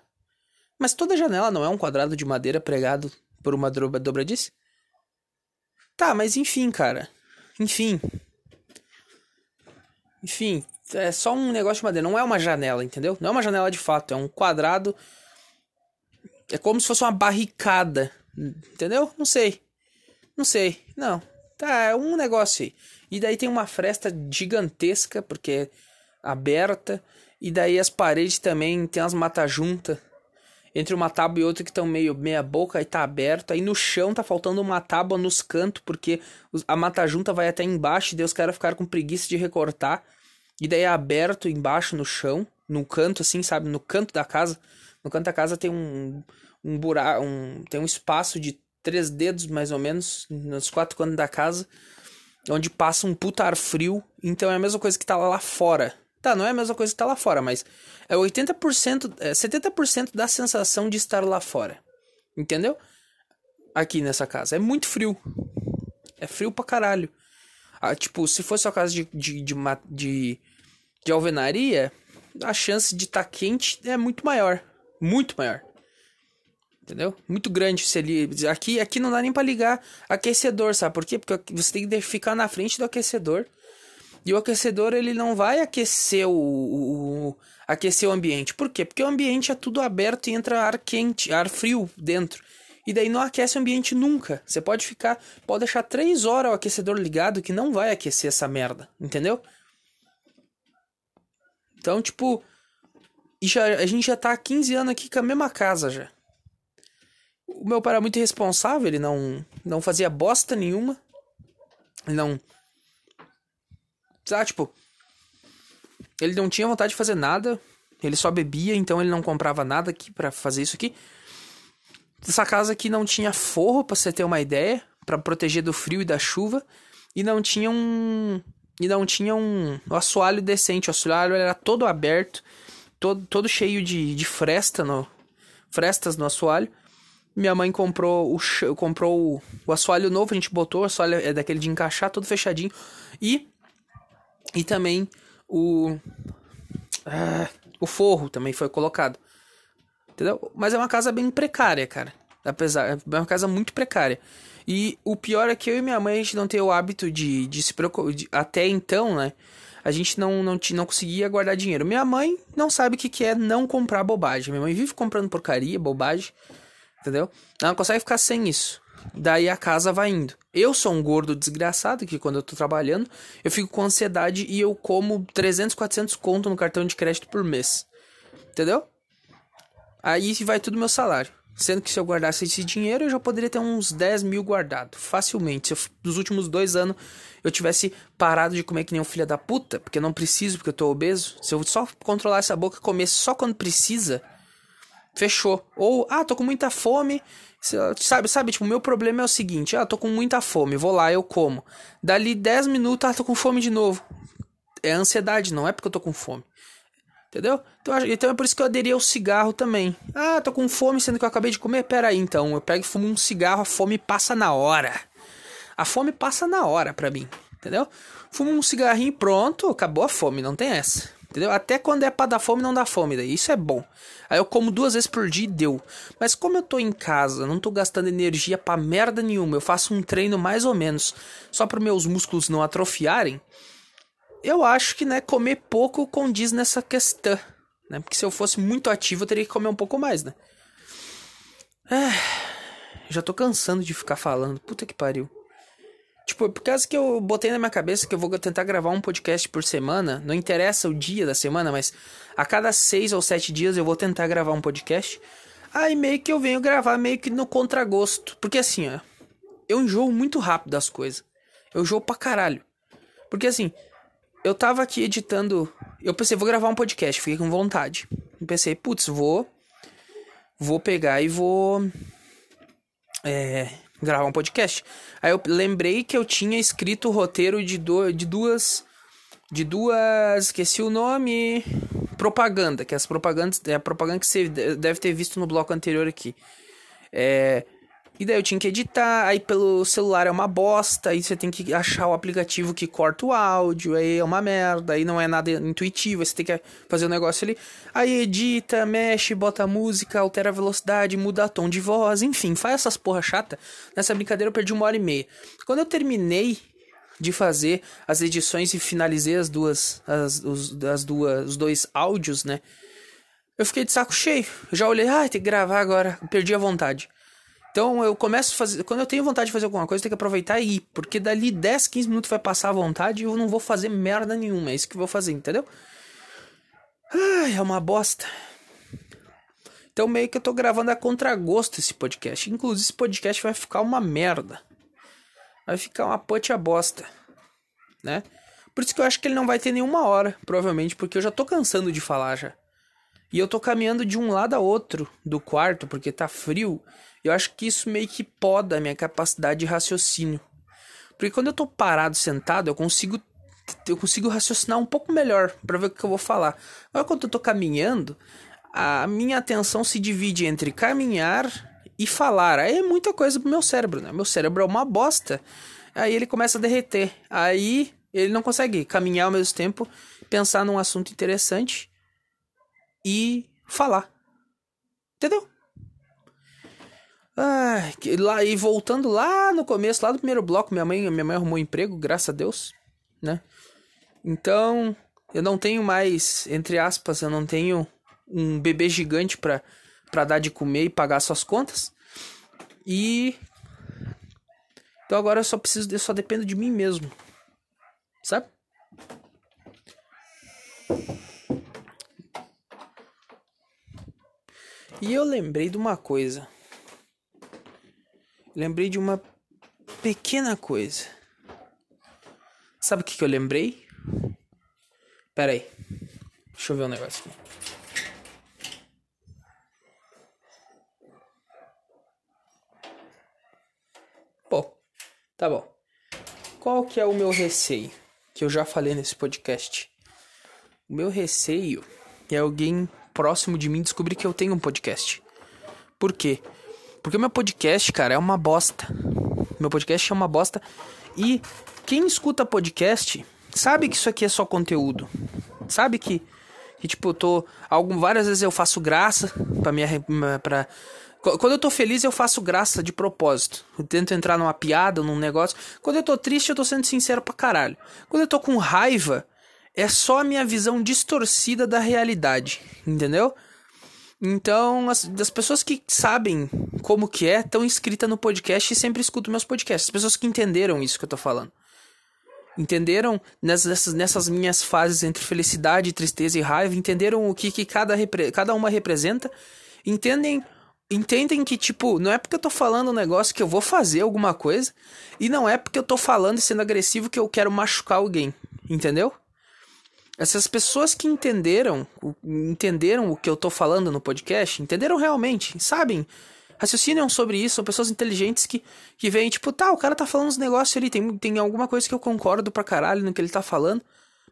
Mas toda janela não é um quadrado de madeira pregado por uma dobradiça? Tá, mas enfim, cara. Enfim. Enfim, é só um negócio de madeira, não é uma janela, entendeu? Não é uma janela de fato, é um quadrado. É como se fosse uma barricada, entendeu? Não sei. Não sei. Não. Tá, é um negócio aí. E daí tem uma fresta gigantesca, porque é aberta. E daí as paredes também tem as mata-junta. Entre uma tábua e outra que estão meio meia boca, aí tá aberto. Aí no chão tá faltando uma tábua nos cantos, porque a mata-junta vai até embaixo. E os caras ficaram com preguiça de recortar. E daí é aberto embaixo no chão, no canto assim, sabe? No canto da casa. No canto da casa tem um, um buraco, um, tem um espaço de três dedos mais ou menos, nos quatro cantos da casa, onde passa um puta ar frio. Então é a mesma coisa que tá lá fora. Tá, não é a mesma coisa que tá lá fora, mas é 80%, é 70% da sensação de estar lá fora. Entendeu? Aqui nessa casa. É muito frio. É frio pra caralho. Ah, tipo, se fosse a casa de, de, de, de, de alvenaria, a chance de estar tá quente é muito maior. Muito maior. Entendeu? Muito grande se ele. Aqui, aqui não dá nem para ligar aquecedor, sabe por quê? Porque você tem que ficar na frente do aquecedor. E o aquecedor ele não vai aquecer o, o, o, aquecer o ambiente. Por quê? Porque o ambiente é tudo aberto e entra ar quente, ar frio dentro. E daí não aquece o ambiente nunca. Você pode ficar, pode deixar 3 horas o aquecedor ligado que não vai aquecer essa merda, entendeu? Então, tipo, já, a gente já tá há 15 anos aqui com a mesma casa já. O meu pai era muito irresponsável, ele não, não fazia bosta nenhuma. Ele não. Sabe, tipo. Ele não tinha vontade de fazer nada. Ele só bebia, então ele não comprava nada aqui para fazer isso aqui. Essa casa aqui não tinha forro, para você ter uma ideia, para proteger do frio e da chuva, e não tinha um e não tinha um, um assoalho decente. O assoalho era todo aberto, todo, todo cheio de, de fresta no, frestas no assoalho. Minha mãe comprou o comprou o, assoalho novo, a gente botou, o assoalho é daquele de encaixar, todo fechadinho. E e também o ah, o forro também foi colocado. Entendeu? Mas é uma casa bem precária, cara. Apesar, é uma casa muito precária. E o pior é que eu e minha mãe a gente não tem o hábito de, de se preocupar. De, até então, né? A gente não, não, não conseguia guardar dinheiro. Minha mãe não sabe o que, que é não comprar bobagem. Minha mãe vive comprando porcaria, bobagem. Entendeu? Ela não consegue ficar sem isso. Daí a casa vai indo. Eu sou um gordo desgraçado que quando eu tô trabalhando, eu fico com ansiedade e eu como 300, 400 conto no cartão de crédito por mês. Entendeu? Aí vai tudo meu salário. Sendo que se eu guardasse esse dinheiro, eu já poderia ter uns 10 mil guardado. Facilmente. Se eu, nos últimos dois anos eu tivesse parado de comer que nem um filho da puta, porque eu não preciso, porque eu tô obeso. Se eu só controlar essa boca e comer só quando precisa, fechou. Ou, ah, tô com muita fome. Sabe, sabe, tipo, o meu problema é o seguinte: ah, tô com muita fome, vou lá, eu como. Dali 10 minutos, ah, tô com fome de novo. É ansiedade, não é porque eu tô com fome. Entendeu? Então, então é por isso que eu aderi ao cigarro também. Ah, tô com fome, sendo que eu acabei de comer. Pera aí, então. Eu pego e fumo um cigarro, a fome passa na hora. A fome passa na hora pra mim. Entendeu? Fumo um cigarrinho pronto, acabou a fome, não tem essa. Entendeu? Até quando é pra dar fome, não dá fome. Daí. Isso é bom. Aí eu como duas vezes por dia e deu. Mas como eu tô em casa, não tô gastando energia pra merda nenhuma, eu faço um treino mais ou menos só para meus músculos não atrofiarem eu acho que, né, comer pouco condiz nessa questão, né? Porque se eu fosse muito ativo, eu teria que comer um pouco mais, né? É, já tô cansando de ficar falando. Puta que pariu. Tipo, por causa que eu botei na minha cabeça que eu vou tentar gravar um podcast por semana, não interessa o dia da semana, mas a cada seis ou sete dias eu vou tentar gravar um podcast. Aí meio que eu venho gravar meio que no contragosto. Porque assim, ó, eu enjoo muito rápido das coisas. Eu enjoo pra caralho. Porque assim, eu tava aqui editando. Eu pensei, vou gravar um podcast, fiquei com vontade. Eu pensei, putz, vou. Vou pegar e vou. É, gravar um podcast. Aí eu lembrei que eu tinha escrito o roteiro de, do, de duas. De duas. Esqueci o nome. Propaganda, que as propagandas. É a propaganda que você deve ter visto no bloco anterior aqui. É. E daí eu tinha que editar, aí pelo celular é uma bosta, aí você tem que achar o aplicativo que corta o áudio, aí é uma merda, aí não é nada intuitivo, aí você tem que fazer o um negócio ali. Aí edita, mexe, bota música, altera a velocidade, muda tom de voz, enfim, faz essas porra chata. Nessa brincadeira eu perdi uma hora e meia. Quando eu terminei de fazer as edições e finalizei as duas, as, os, as duas, os dois áudios, né? Eu fiquei de saco cheio. Já olhei, ah, tem que gravar agora. Perdi a vontade. Então eu começo a fazer. Quando eu tenho vontade de fazer alguma coisa, eu tenho que aproveitar e ir. Porque dali 10, 15 minutos vai passar a vontade e eu não vou fazer merda nenhuma. É isso que eu vou fazer, entendeu? Ai, é uma bosta. Então meio que eu tô gravando a contragosto esse podcast. Inclusive esse podcast vai ficar uma merda. Vai ficar uma pote bosta. Né? Por isso que eu acho que ele não vai ter nenhuma hora, provavelmente, porque eu já tô cansando de falar já. E eu tô caminhando de um lado a outro do quarto, porque tá frio. Eu acho que isso meio que poda a minha capacidade de raciocínio. Porque quando eu tô parado, sentado, eu consigo eu consigo raciocinar um pouco melhor para ver o que eu vou falar. Agora quando eu tô caminhando, a minha atenção se divide entre caminhar e falar. Aí é muita coisa pro meu cérebro, né? Meu cérebro é uma bosta. Aí ele começa a derreter. Aí ele não consegue caminhar ao mesmo tempo, pensar num assunto interessante e falar. Entendeu? Ah, lá, e voltando lá no começo, lá do primeiro bloco, minha mãe, minha mãe arrumou emprego, graças a Deus, né? Então, eu não tenho mais, entre aspas, eu não tenho um bebê gigante para para dar de comer e pagar suas contas. E então agora eu só preciso, eu só dependo de mim mesmo. Sabe? E eu lembrei de uma coisa. Lembrei de uma pequena coisa. Sabe o que, que eu lembrei? Pera aí. Deixa eu ver um negócio aqui. Bom, tá bom. Qual que é o meu receio? Que eu já falei nesse podcast. O meu receio é alguém próximo de mim descobrir que eu tenho um podcast. Por quê? Porque o meu podcast, cara, é uma bosta. Meu podcast é uma bosta. E quem escuta podcast sabe que isso aqui é só conteúdo. Sabe que, que tipo, eu tô. Algum, várias vezes eu faço graça pra minha. Pra, quando eu tô feliz, eu faço graça de propósito. Eu tento entrar numa piada, num negócio. Quando eu tô triste, eu tô sendo sincero pra caralho. Quando eu tô com raiva, é só a minha visão distorcida da realidade. Entendeu? Então, as, das pessoas que sabem como que é, estão inscritas no podcast e sempre escutam meus podcasts. As pessoas que entenderam isso que eu tô falando. Entenderam nessas, nessas minhas fases entre felicidade, tristeza e raiva, entenderam o que, que cada, cada uma representa, entendem entendem que, tipo, não é porque eu tô falando um negócio que eu vou fazer alguma coisa, e não é porque eu tô falando e sendo agressivo que eu quero machucar alguém, entendeu? Essas pessoas que entenderam, entenderam o que eu tô falando no podcast, entenderam realmente, sabem? Raciocinam sobre isso, são pessoas inteligentes que, que veem, tipo, tá, o cara tá falando uns negócios ali, tem, tem alguma coisa que eu concordo pra caralho no que ele tá falando,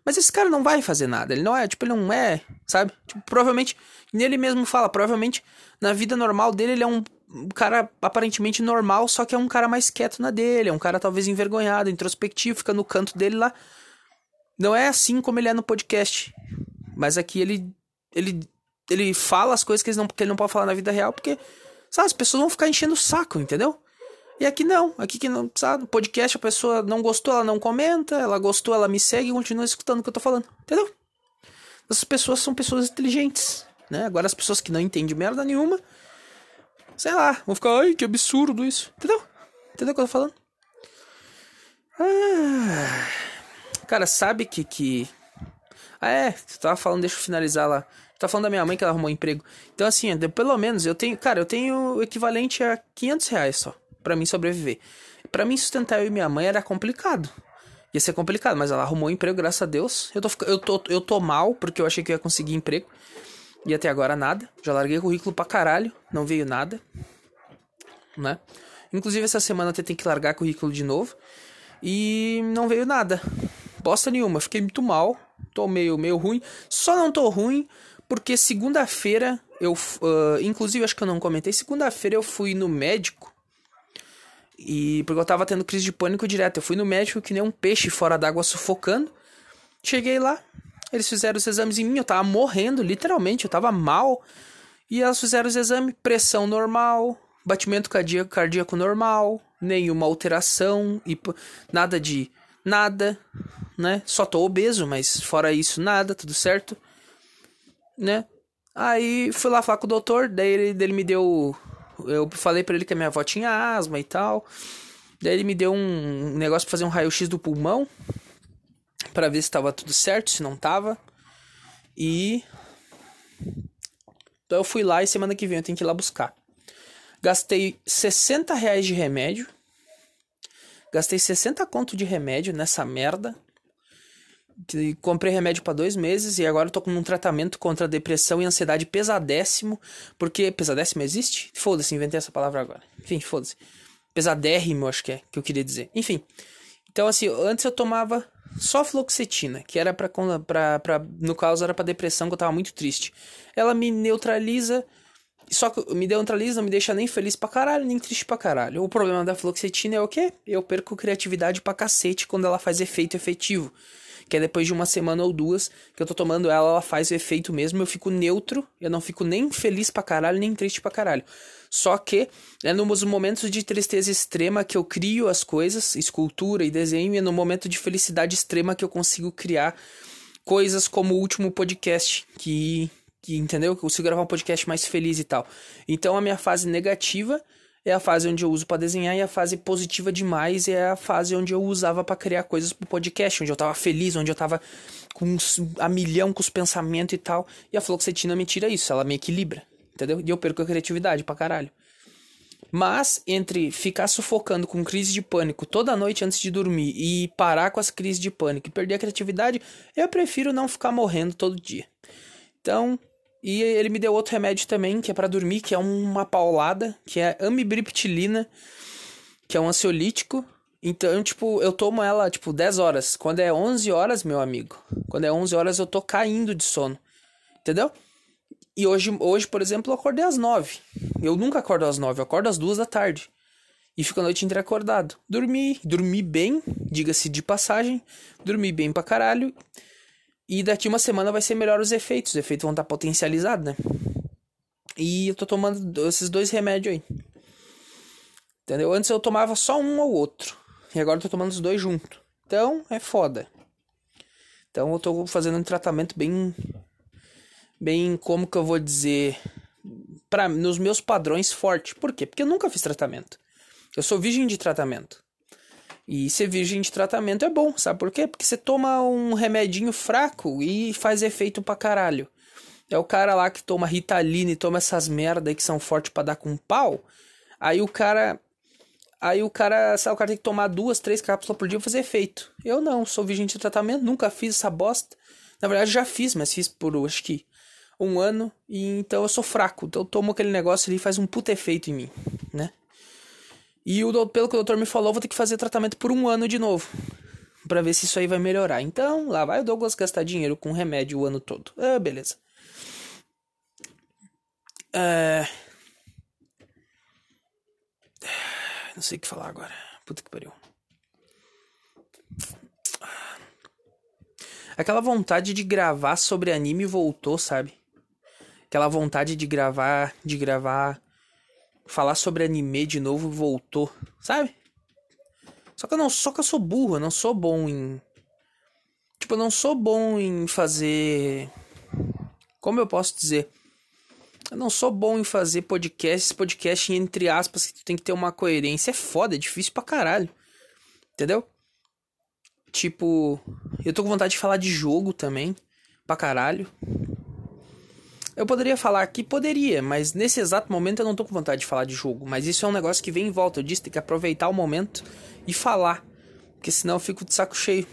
mas esse cara não vai fazer nada, ele não é, tipo, ele não é, sabe? Tipo, provavelmente, nele mesmo fala, provavelmente na vida normal dele ele é um cara aparentemente normal, só que é um cara mais quieto na dele, é um cara talvez envergonhado, introspectivo, fica no canto dele lá, não é assim como ele é no podcast. Mas aqui ele ele ele fala as coisas que, não, que ele não pode falar na vida real, porque sabe, as pessoas vão ficar enchendo o saco, entendeu? E aqui não, aqui que não, sabe, no podcast a pessoa não gostou, ela não comenta, ela gostou, ela me segue e continua escutando o que eu tô falando, entendeu? Essas pessoas são pessoas inteligentes, né? Agora as pessoas que não entendem merda nenhuma, sei lá, vão ficar, ai, que absurdo isso, entendeu? Entendeu o que eu tô falando? Ah... Cara, sabe que que. Ah, é, tu tava falando, deixa eu finalizar lá. Tu tá falando da minha mãe que ela arrumou um emprego. Então, assim, pelo menos eu tenho. Cara, eu tenho o equivalente a 500 reais só. para mim sobreviver. para mim sustentar eu e minha mãe era complicado. Ia ser complicado, mas ela arrumou um emprego, graças a Deus. Eu tô, eu tô, eu tô mal, porque eu achei que eu ia conseguir emprego. E até agora nada. Já larguei currículo pra caralho. Não veio nada. Né? Inclusive essa semana eu tenho que largar currículo de novo. E não veio nada bosta nenhuma. Fiquei muito mal. Tô meio, meio ruim. Só não tô ruim porque segunda-feira eu. Uh, inclusive, acho que eu não comentei. Segunda-feira eu fui no médico. E porque eu tava tendo crise de pânico direto. Eu fui no médico que nem um peixe fora d'água sufocando. Cheguei lá. Eles fizeram os exames em mim. Eu tava morrendo, literalmente. Eu tava mal. E elas fizeram os exames. Pressão normal. Batimento cardíaco, cardíaco normal. Nenhuma alteração. E nada de nada, né? Só tô obeso, mas fora isso, nada, tudo certo, né? Aí fui lá falar com o doutor, daí ele, ele me deu. Eu falei para ele que a minha avó tinha asma e tal. Daí ele me deu um negócio pra fazer um raio-x do pulmão. para ver se tava tudo certo, se não tava. E. Então eu fui lá e semana que vem eu tenho que ir lá buscar. Gastei 60 reais de remédio. Gastei 60 conto de remédio nessa merda. Comprei remédio para dois meses e agora eu tô com um tratamento contra depressão e ansiedade pesadéssimo. Porque. Pesadéssimo existe? Foda-se, inventei essa palavra agora. Enfim, foda-se. Pesadérrimo, acho que é que eu queria dizer. Enfim. Então, assim, antes eu tomava só fluoxetina, que era pra. No caso, era pra depressão, que eu tava muito triste. Ela me neutraliza. Só que me neutraliza, não me deixa nem feliz pra caralho, nem triste pra caralho. O problema da fluoxetina é o quê? Eu perco criatividade pra cacete quando ela faz efeito efetivo que é depois de uma semana ou duas que eu tô tomando ela, ela faz o efeito mesmo, eu fico neutro, eu não fico nem feliz pra caralho, nem triste pra caralho. Só que é nos momentos de tristeza extrema que eu crio as coisas, escultura e desenho, e é no momento de felicidade extrema que eu consigo criar coisas como o último podcast, que, que entendeu? Eu consigo gravar um podcast mais feliz e tal. Então a minha fase negativa é a fase onde eu uso para desenhar e a fase positiva demais é a fase onde eu usava para criar coisas pro podcast, onde eu tava feliz, onde eu tava com a milhão com os pensamentos e tal. E a fluoxetina me tira isso, ela me equilibra, entendeu? E eu perco a criatividade pra caralho. Mas entre ficar sufocando com crise de pânico toda noite antes de dormir e parar com as crises de pânico e perder a criatividade, eu prefiro não ficar morrendo todo dia. Então, e ele me deu outro remédio também, que é para dormir, que é uma paulada, que é amibriptilina, que é um ansiolítico. Então, tipo, eu tomo ela, tipo, 10 horas. Quando é 11 horas, meu amigo, quando é 11 horas eu tô caindo de sono. Entendeu? E hoje, hoje por exemplo, eu acordei às 9. Eu nunca acordo às 9, eu acordo às 2 da tarde. E fico a noite inteira acordado. Dormi, dormi bem, diga-se de passagem. Dormi bem pra caralho. E daqui uma semana vai ser melhor os efeitos. Os efeitos vão estar potencializados, né? E eu tô tomando esses dois remédios aí. Entendeu? Antes eu tomava só um ou outro. E agora eu tô tomando os dois juntos. Então é foda. Então eu tô fazendo um tratamento bem. Bem, como que eu vou dizer. Pra, nos meus padrões forte. Por quê? Porque eu nunca fiz tratamento. Eu sou virgem de tratamento. E ser virgem de tratamento é bom, sabe por quê? Porque você toma um remedinho fraco e faz efeito pra caralho. É o cara lá que toma Ritalina e toma essas merda aí que são fortes para dar com pau. Aí o cara. Aí o cara. Sabe, o cara tem que tomar duas, três cápsulas por dia pra fazer efeito. Eu não, sou virgem de tratamento, nunca fiz essa bosta. Na verdade, já fiz, mas fiz por acho que um ano. E então eu sou fraco. Então eu tomo aquele negócio ali e faz um puta efeito em mim, né? E o, pelo que o doutor me falou, vou ter que fazer tratamento por um ano de novo. para ver se isso aí vai melhorar. Então, lá vai o Douglas gastar dinheiro com remédio o ano todo. Ah, beleza. É... Não sei o que falar agora. Puta que pariu. Aquela vontade de gravar sobre anime voltou, sabe? Aquela vontade de gravar, de gravar falar sobre anime de novo voltou, sabe? Só que eu não, só que eu sou burro, eu não sou bom em tipo, eu não sou bom em fazer como eu posso dizer? Eu não sou bom em fazer podcast, podcast entre aspas que tem que ter uma coerência. É foda, é difícil pra caralho. Entendeu? Tipo, eu tô com vontade de falar de jogo também, pra caralho. Eu poderia falar aqui, poderia, mas nesse exato momento eu não tô com vontade de falar de jogo. Mas isso é um negócio que vem em volta. Eu disse, tem que aproveitar o momento e falar. Porque senão eu fico de saco cheio.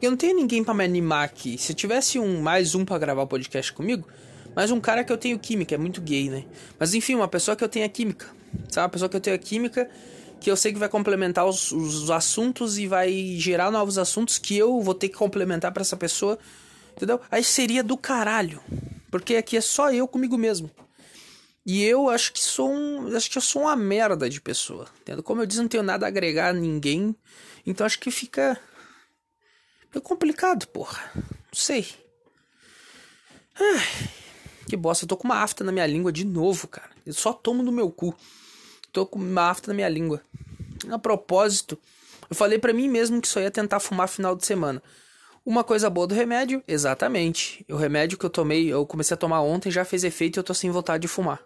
Eu não tenho ninguém para me animar aqui. Se tivesse um mais um para gravar o podcast comigo, mais um cara que eu tenho química, é muito gay, né? Mas enfim, uma pessoa que eu tenho química. Sabe? Uma pessoa que eu tenho química que eu sei que vai complementar os, os assuntos e vai gerar novos assuntos que eu vou ter que complementar para essa pessoa Entendeu? Aí seria do caralho. Porque aqui é só eu comigo mesmo. E eu acho que sou um. Acho que eu sou uma merda de pessoa. Entendeu? Como eu disse, não tenho nada a agregar a ninguém. Então acho que fica. Meio complicado, porra. Não sei. Ai, que bosta, eu tô com uma afta na minha língua de novo, cara. Eu só tomo no meu cu. Tô com uma afta na minha língua. A propósito, Eu falei para mim mesmo que só ia tentar fumar final de semana. Uma coisa boa do remédio? Exatamente. O remédio que eu tomei, eu comecei a tomar ontem, já fez efeito e eu tô sem vontade de fumar.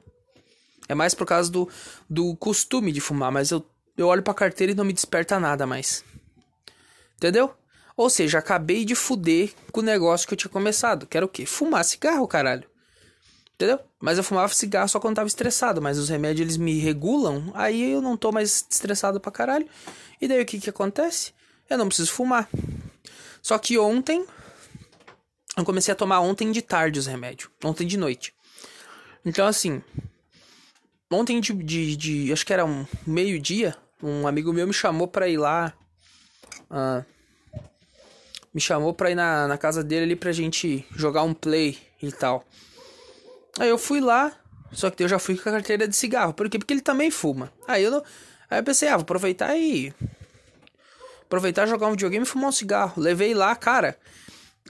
É mais por causa do, do costume de fumar, mas eu, eu olho pra carteira e não me desperta nada mais. Entendeu? Ou seja, acabei de fuder com o negócio que eu tinha começado. Que era o quê? Fumar cigarro, caralho. Entendeu? Mas eu fumava cigarro só quando tava estressado. Mas os remédios eles me regulam. Aí eu não tô mais estressado pra caralho. E daí o que que acontece? Eu não preciso fumar. Só que ontem. Eu comecei a tomar ontem de tarde os remédios. Ontem de noite. Então assim. Ontem de. de, de acho que era um meio-dia. Um amigo meu me chamou pra ir lá. Uh, me chamou pra ir na, na casa dele ali pra gente jogar um play e tal. Aí eu fui lá, só que eu já fui com a carteira de cigarro. Por quê? Porque ele também fuma. Aí eu, não, aí eu pensei, ah, vou aproveitar e. Aproveitar, jogar um videogame e fumar um cigarro. Levei lá, cara.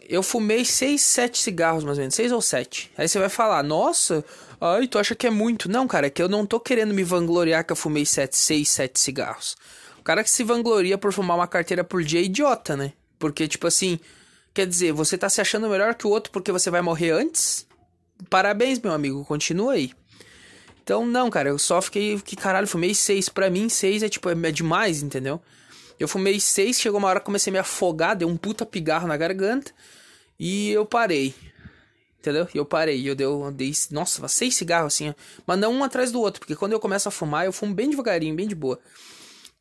Eu fumei 6, 7 cigarros, mais ou menos. 6 ou 7. Aí você vai falar, nossa, ai, tu acha que é muito? Não, cara, é que eu não tô querendo me vangloriar que eu fumei 7, 6, 7 cigarros. O cara que se vangloria por fumar uma carteira por dia é idiota, né? Porque, tipo assim, quer dizer, você tá se achando melhor que o outro porque você vai morrer antes? Parabéns, meu amigo, continua aí. Então, não, cara, eu só fiquei. Que caralho, fumei seis. Pra mim, seis é tipo, é demais, entendeu? Eu fumei seis, chegou uma hora que comecei a me afogar, deu um puta pigarro na garganta. E eu parei. Entendeu? E eu parei. Eu, deu, eu dei, nossa, seis cigarros assim, ó, mas não um atrás do outro, porque quando eu começo a fumar, eu fumo bem devagarinho, bem de boa.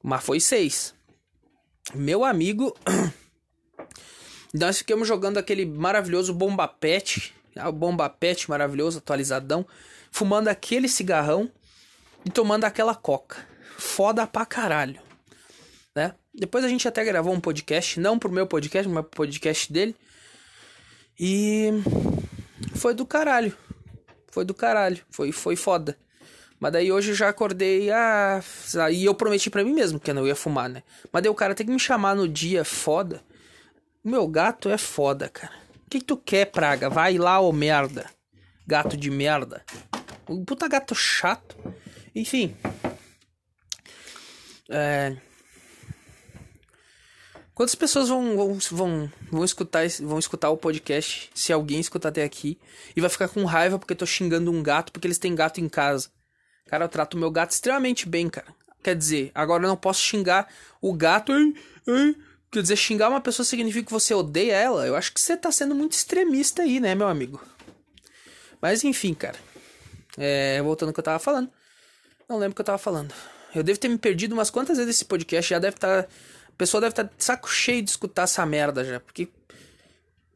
Mas foi seis. Meu amigo. Nós ficamos jogando aquele maravilhoso Bomba Pet. O Bomba Pet maravilhoso, atualizadão. Fumando aquele cigarrão e tomando aquela coca. Foda pra caralho. Né? Depois a gente até gravou um podcast, não pro meu podcast, mas pro podcast dele. E foi do caralho. Foi do caralho. Foi, foi foda. Mas daí hoje eu já acordei, ah, e eu prometi para mim mesmo que eu não ia fumar, né? Mas daí o cara tem que me chamar no dia foda meu gato é foda, cara. O que, que tu quer, praga? Vai lá, ô merda. Gato de merda. Puta gato chato. Enfim. É... Quantas pessoas vão, vão, vão, vão, escutar, vão escutar o podcast, se alguém escutar até aqui, e vai ficar com raiva porque eu tô xingando um gato porque eles têm gato em casa? Cara, eu trato o meu gato extremamente bem, cara. Quer dizer, agora eu não posso xingar o gato. Ai, ai, Quer dizer, xingar uma pessoa significa que você odeia ela? Eu acho que você tá sendo muito extremista aí, né, meu amigo? Mas enfim, cara. É, voltando ao que eu tava falando. Não lembro o que eu tava falando. Eu devo ter me perdido umas quantas vezes esse podcast. Já deve estar. Tá, a pessoa deve estar tá de saco cheio de escutar essa merda já. Porque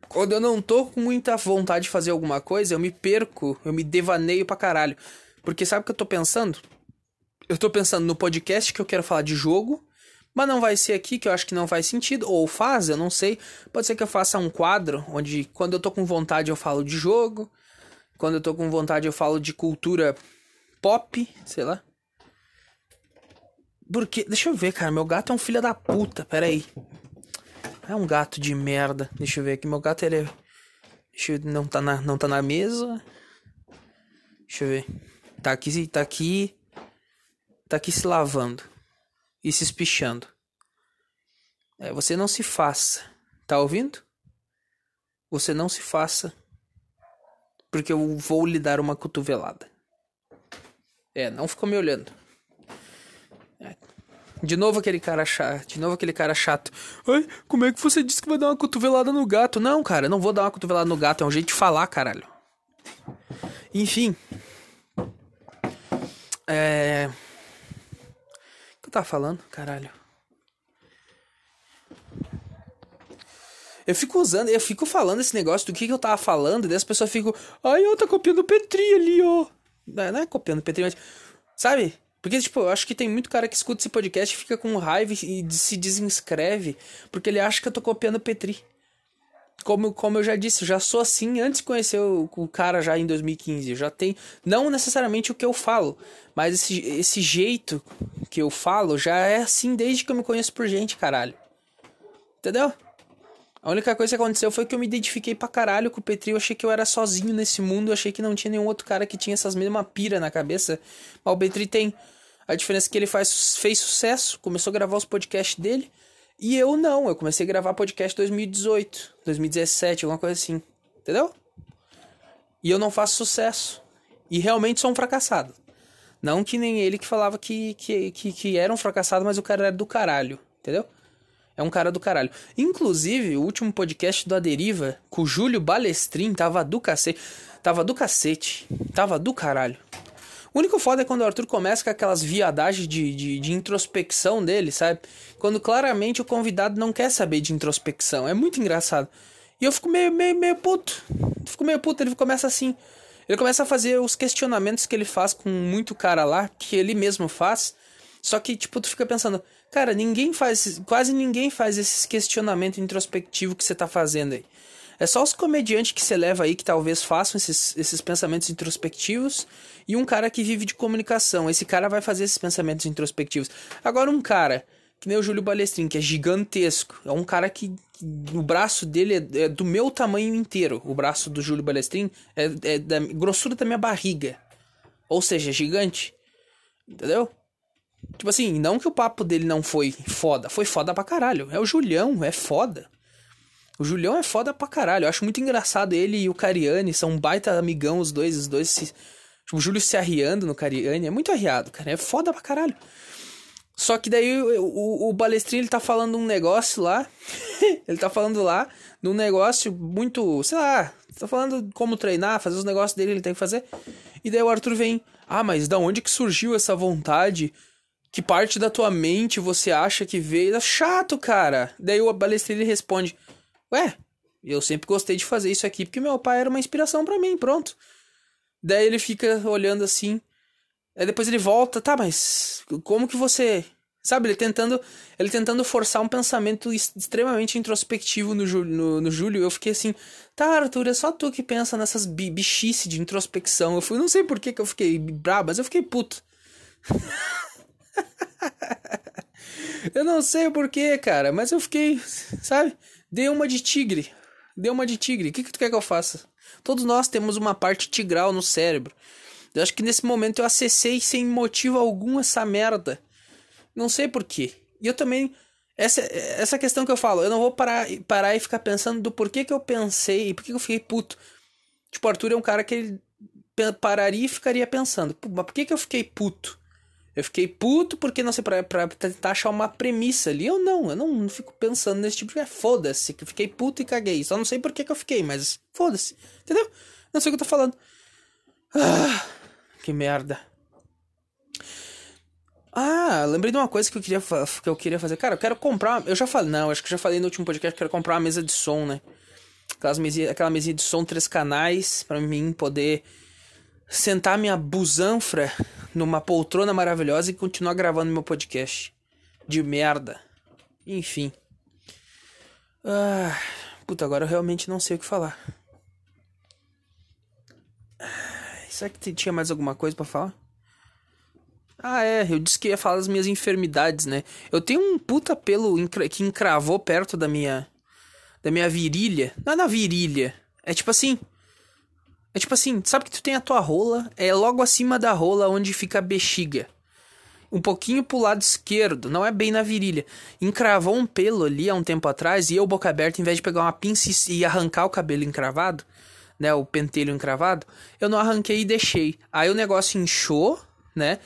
quando eu não tô com muita vontade de fazer alguma coisa, eu me perco, eu me devaneio pra caralho. Porque sabe o que eu tô pensando? Eu tô pensando no podcast que eu quero falar de jogo mas não vai ser aqui, que eu acho que não faz sentido. Ou faz, eu não sei. Pode ser que eu faça um quadro onde, quando eu tô com vontade, eu falo de jogo. Quando eu tô com vontade, eu falo de cultura pop, sei lá. Porque, deixa eu ver, cara. Meu gato é um filho da puta. Pera aí. É um gato de merda. Deixa eu ver aqui. Meu gato, ele é. Deixa eu Não tá na, não tá na mesa. Deixa eu ver. Tá aqui, tá aqui. Tá aqui se lavando e se espichando. É, você não se faça. Tá ouvindo? Você não se faça. Porque eu vou lhe dar uma cotovelada. É, não ficou me olhando. De novo aquele cara chato. De novo aquele cara chato. Ai, como é que você disse que vai dar uma cotovelada no gato? Não, cara, não vou dar uma cotovelada no gato. É um jeito de falar, caralho. Enfim. É que eu tava falando? Caralho. Eu fico usando, eu fico falando esse negócio do que, que eu tava falando, e daí as pessoas ficam, ai, eu tá copiando o Petri ali, ó. Não, não é copiando o Petri, mas. Sabe? Porque, tipo, eu acho que tem muito cara que escuta esse podcast e fica com raiva e se desinscreve, porque ele acha que eu tô copiando o Petri como, como eu já disse, eu já sou assim antes de conhecer o, o cara já em 2015. Eu já tenho, não necessariamente o que eu falo, mas esse, esse jeito que eu falo já é assim desde que eu me conheço por gente, caralho. Entendeu? A única coisa que aconteceu foi que eu me identifiquei pra caralho com o Petri. Eu achei que eu era sozinho nesse mundo. Eu achei que não tinha nenhum outro cara que tinha essas mesmas pira na cabeça. Mas o Petri tem. A diferença é que ele faz, fez sucesso, começou a gravar os podcasts dele. E eu não, eu comecei a gravar podcast em 2018, 2017, alguma coisa assim. Entendeu? E eu não faço sucesso. E realmente sou um fracassado. Não que nem ele que falava que, que, que, que era um fracassado, mas o cara era do caralho. Entendeu? É um cara do caralho. Inclusive, o último podcast do A Deriva, com o Júlio Balestrin, tava do cacete. Tava do cacete. Tava do caralho. O único foda é quando o Arthur começa com aquelas viadagens de, de, de, introspecção dele, sabe? Quando claramente o convidado não quer saber de introspecção. É muito engraçado. E eu fico meio, meio, meio puto. Fico meio puto. Ele começa assim. Ele começa a fazer os questionamentos que ele faz com muito cara lá, que ele mesmo faz. Só que, tipo, tu fica pensando, cara, ninguém faz. Quase ninguém faz esse questionamento introspectivo que você tá fazendo aí. É só os comediantes que você leva aí que talvez façam esses, esses pensamentos introspectivos e um cara que vive de comunicação. Esse cara vai fazer esses pensamentos introspectivos. Agora, um cara que nem o Júlio Balestrin, que é gigantesco, é um cara que, que o braço dele é, é, do meu tamanho inteiro. O braço do Júlio Balestrin é, é da grossura da minha barriga. Ou seja, gigante. Entendeu? Tipo assim, não que o papo dele não foi foda, foi foda pra caralho. É o Julião, é foda. O Julião é foda pra caralho. Eu acho muito engraçado ele e o Cariani. São um baita amigão, os dois. Os dois se. Tipo, o Júlio se arriando no Cariani. É muito arriado, cara. É foda pra caralho. Só que daí o, o, o Balestrinho ele tá falando um negócio lá. ele tá falando lá num negócio muito. Sei lá. Tá falando como treinar, fazer os negócios dele, ele tem que fazer. E daí o Arthur vem. Ah, mas da onde que surgiu essa vontade? Que parte da tua mente você acha que veio? Chato, cara. Daí o Balestrinho responde. Ué, eu sempre gostei de fazer isso aqui porque meu pai era uma inspiração para mim, pronto. Daí ele fica olhando assim. Aí depois ele volta, tá, mas como que você. Sabe, ele tentando, ele tentando forçar um pensamento extremamente introspectivo no, no, no Júlio. Eu fiquei assim, tá, Arthur, é só tu que pensa nessas bichice de introspecção. Eu fui, não sei por que, que eu fiquei brabo, mas eu fiquei puto. eu não sei por que, cara, mas eu fiquei, sabe? Dê uma de tigre. Dê uma de tigre. O que, que tu quer que eu faça? Todos nós temos uma parte tigral no cérebro. Eu acho que nesse momento eu acessei sem motivo algum essa merda. Não sei porquê. E eu também. Essa, essa questão que eu falo, eu não vou parar, parar e ficar pensando do porquê que eu pensei e por que eu fiquei puto. Tipo, o Arthur é um cara que ele pararia e ficaria pensando, mas por que, que eu fiquei puto? Eu fiquei puto porque, não sei, pra, pra tentar achar uma premissa ali. Eu não, eu não, não fico pensando nesse tipo de. É, foda-se, que eu fiquei puto e caguei. Só não sei por que, que eu fiquei, mas foda-se. Entendeu? Não sei o que eu tô falando. Ah, que merda. Ah, lembrei de uma coisa que eu queria, que eu queria fazer. Cara, eu quero comprar. Eu já falei, não, acho que já falei no último podcast que eu quero comprar uma mesa de som, né? Aquelas mesinha, aquela mesinha de som, três canais, para mim poder sentar minha busanfra numa poltrona maravilhosa e continuar gravando meu podcast. De merda. Enfim. Ah, puta, agora eu realmente não sei o que falar. Será que tinha mais alguma coisa para falar? Ah, é, eu disse que ia falar das minhas enfermidades, né? Eu tenho um puta pelo que encravou perto da minha. da minha virilha. Não é na virilha. É tipo assim. É tipo assim, sabe que tu tem a tua rola, é logo acima da rola onde fica a bexiga. Um pouquinho pro lado esquerdo, não é bem na virilha. Encravou um pelo ali há um tempo atrás e eu, boca aberta, em vez de pegar uma pinça e arrancar o cabelo encravado, né, o pentelho encravado, eu não arranquei e deixei. Aí o negócio inchou, né?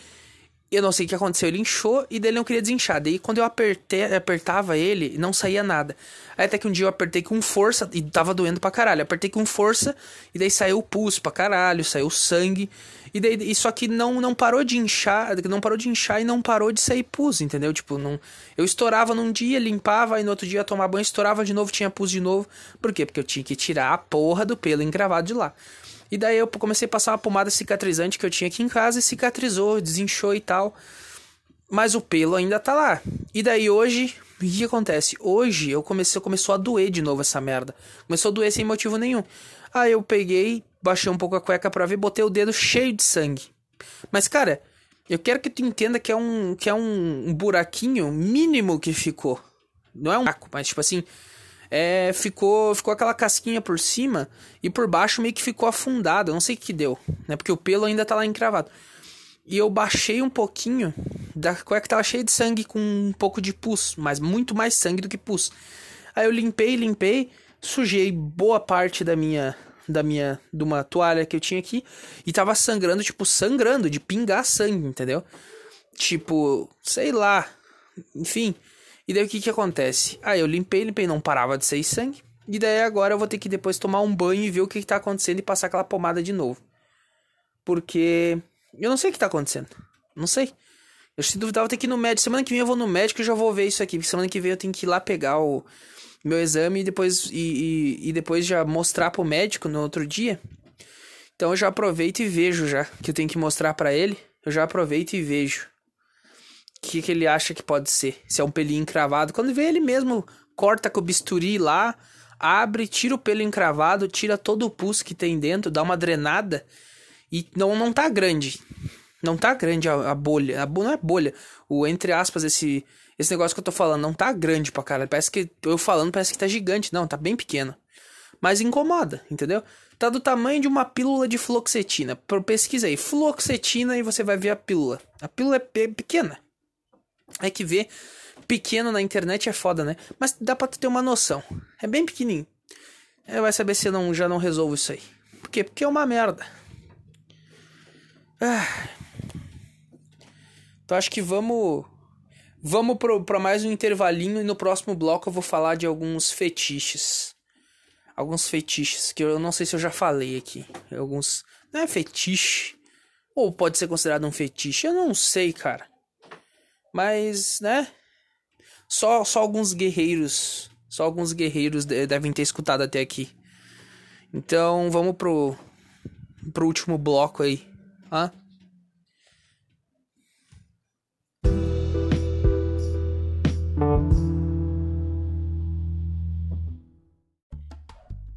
Eu não sei o que aconteceu, ele inchou e dele não queria desinchar. Daí quando eu apertei, apertava ele, não saía nada. Aí até que um dia eu apertei com força e tava doendo pra caralho. apertei com força e daí saiu o pus pra caralho, saiu sangue. E daí e só que não não parou de inchar, não parou de inchar e não parou de sair pus, entendeu? Tipo, não eu estourava num dia, limpava e no outro dia ia tomar banho, estourava de novo, tinha pus de novo. Por quê? Porque eu tinha que tirar a porra do pelo encravado de lá. E daí eu comecei a passar uma pomada cicatrizante que eu tinha aqui em casa e cicatrizou, desinchou e tal. Mas o pelo ainda tá lá. E daí hoje, o que acontece? Hoje eu comecei, começou a doer de novo essa merda. Começou a doer sem motivo nenhum. Aí eu peguei, baixei um pouco a cueca pra ver, botei o dedo cheio de sangue. Mas cara, eu quero que tu entenda que é um que é um buraquinho mínimo que ficou. Não é um buraco, mas tipo assim, é, ficou, ficou aquela casquinha por cima e por baixo meio que ficou afundado. Não sei o que deu, né? Porque o pelo ainda tá lá encravado. e eu baixei um pouquinho da cueca tava cheia de sangue com um pouco de pus, mas muito mais sangue do que pus. Aí eu limpei, limpei, sujei boa parte da minha da minha de uma toalha que eu tinha aqui e tava sangrando, tipo sangrando de pingar sangue, entendeu? Tipo, sei lá. Enfim. E daí o que que acontece? Aí eu limpei, limpei, não parava de sair sangue. E daí agora eu vou ter que depois tomar um banho e ver o que, que tá acontecendo e passar aquela pomada de novo. Porque eu não sei o que tá acontecendo. Não sei. Eu se duvidar, vou ter que ir no médico. Semana que vem eu vou no médico e já vou ver isso aqui. Semana que vem eu tenho que ir lá pegar o meu exame e depois, e, e, e depois já mostrar pro médico no outro dia. Então eu já aproveito e vejo já que eu tenho que mostrar para ele. Eu já aproveito e vejo que, que ele acha que pode ser. Se é um pelinho encravado. Quando vê ele mesmo corta com o bisturi lá, abre, tira o pelo encravado, tira todo o pus que tem dentro, dá uma drenada e não, não tá grande. Não tá grande a, a bolha. A, não é bolha. O, entre aspas, esse, esse negócio que eu tô falando não tá grande pra cara. Parece que eu falando parece que tá gigante. Não, tá bem pequeno. Mas incomoda, entendeu? Tá do tamanho de uma pílula de fluoxetina. Pesquisa aí, fluoxetina e você vai ver a pílula. A pílula é pequena. É que ver pequeno na internet é foda, né? Mas dá pra ter uma noção. É bem pequenininho. É, vai saber se não, já não resolvo isso aí. Por quê? Porque é uma merda. Ah. Então acho que vamos. Vamos para mais um intervalinho e no próximo bloco eu vou falar de alguns fetiches. Alguns fetiches que eu não sei se eu já falei aqui. Alguns. Não é fetiche. Ou pode ser considerado um fetiche. Eu não sei, cara. Mas, né? Só, só alguns guerreiros. Só alguns guerreiros devem ter escutado até aqui. Então vamos pro, pro último bloco aí. Hã?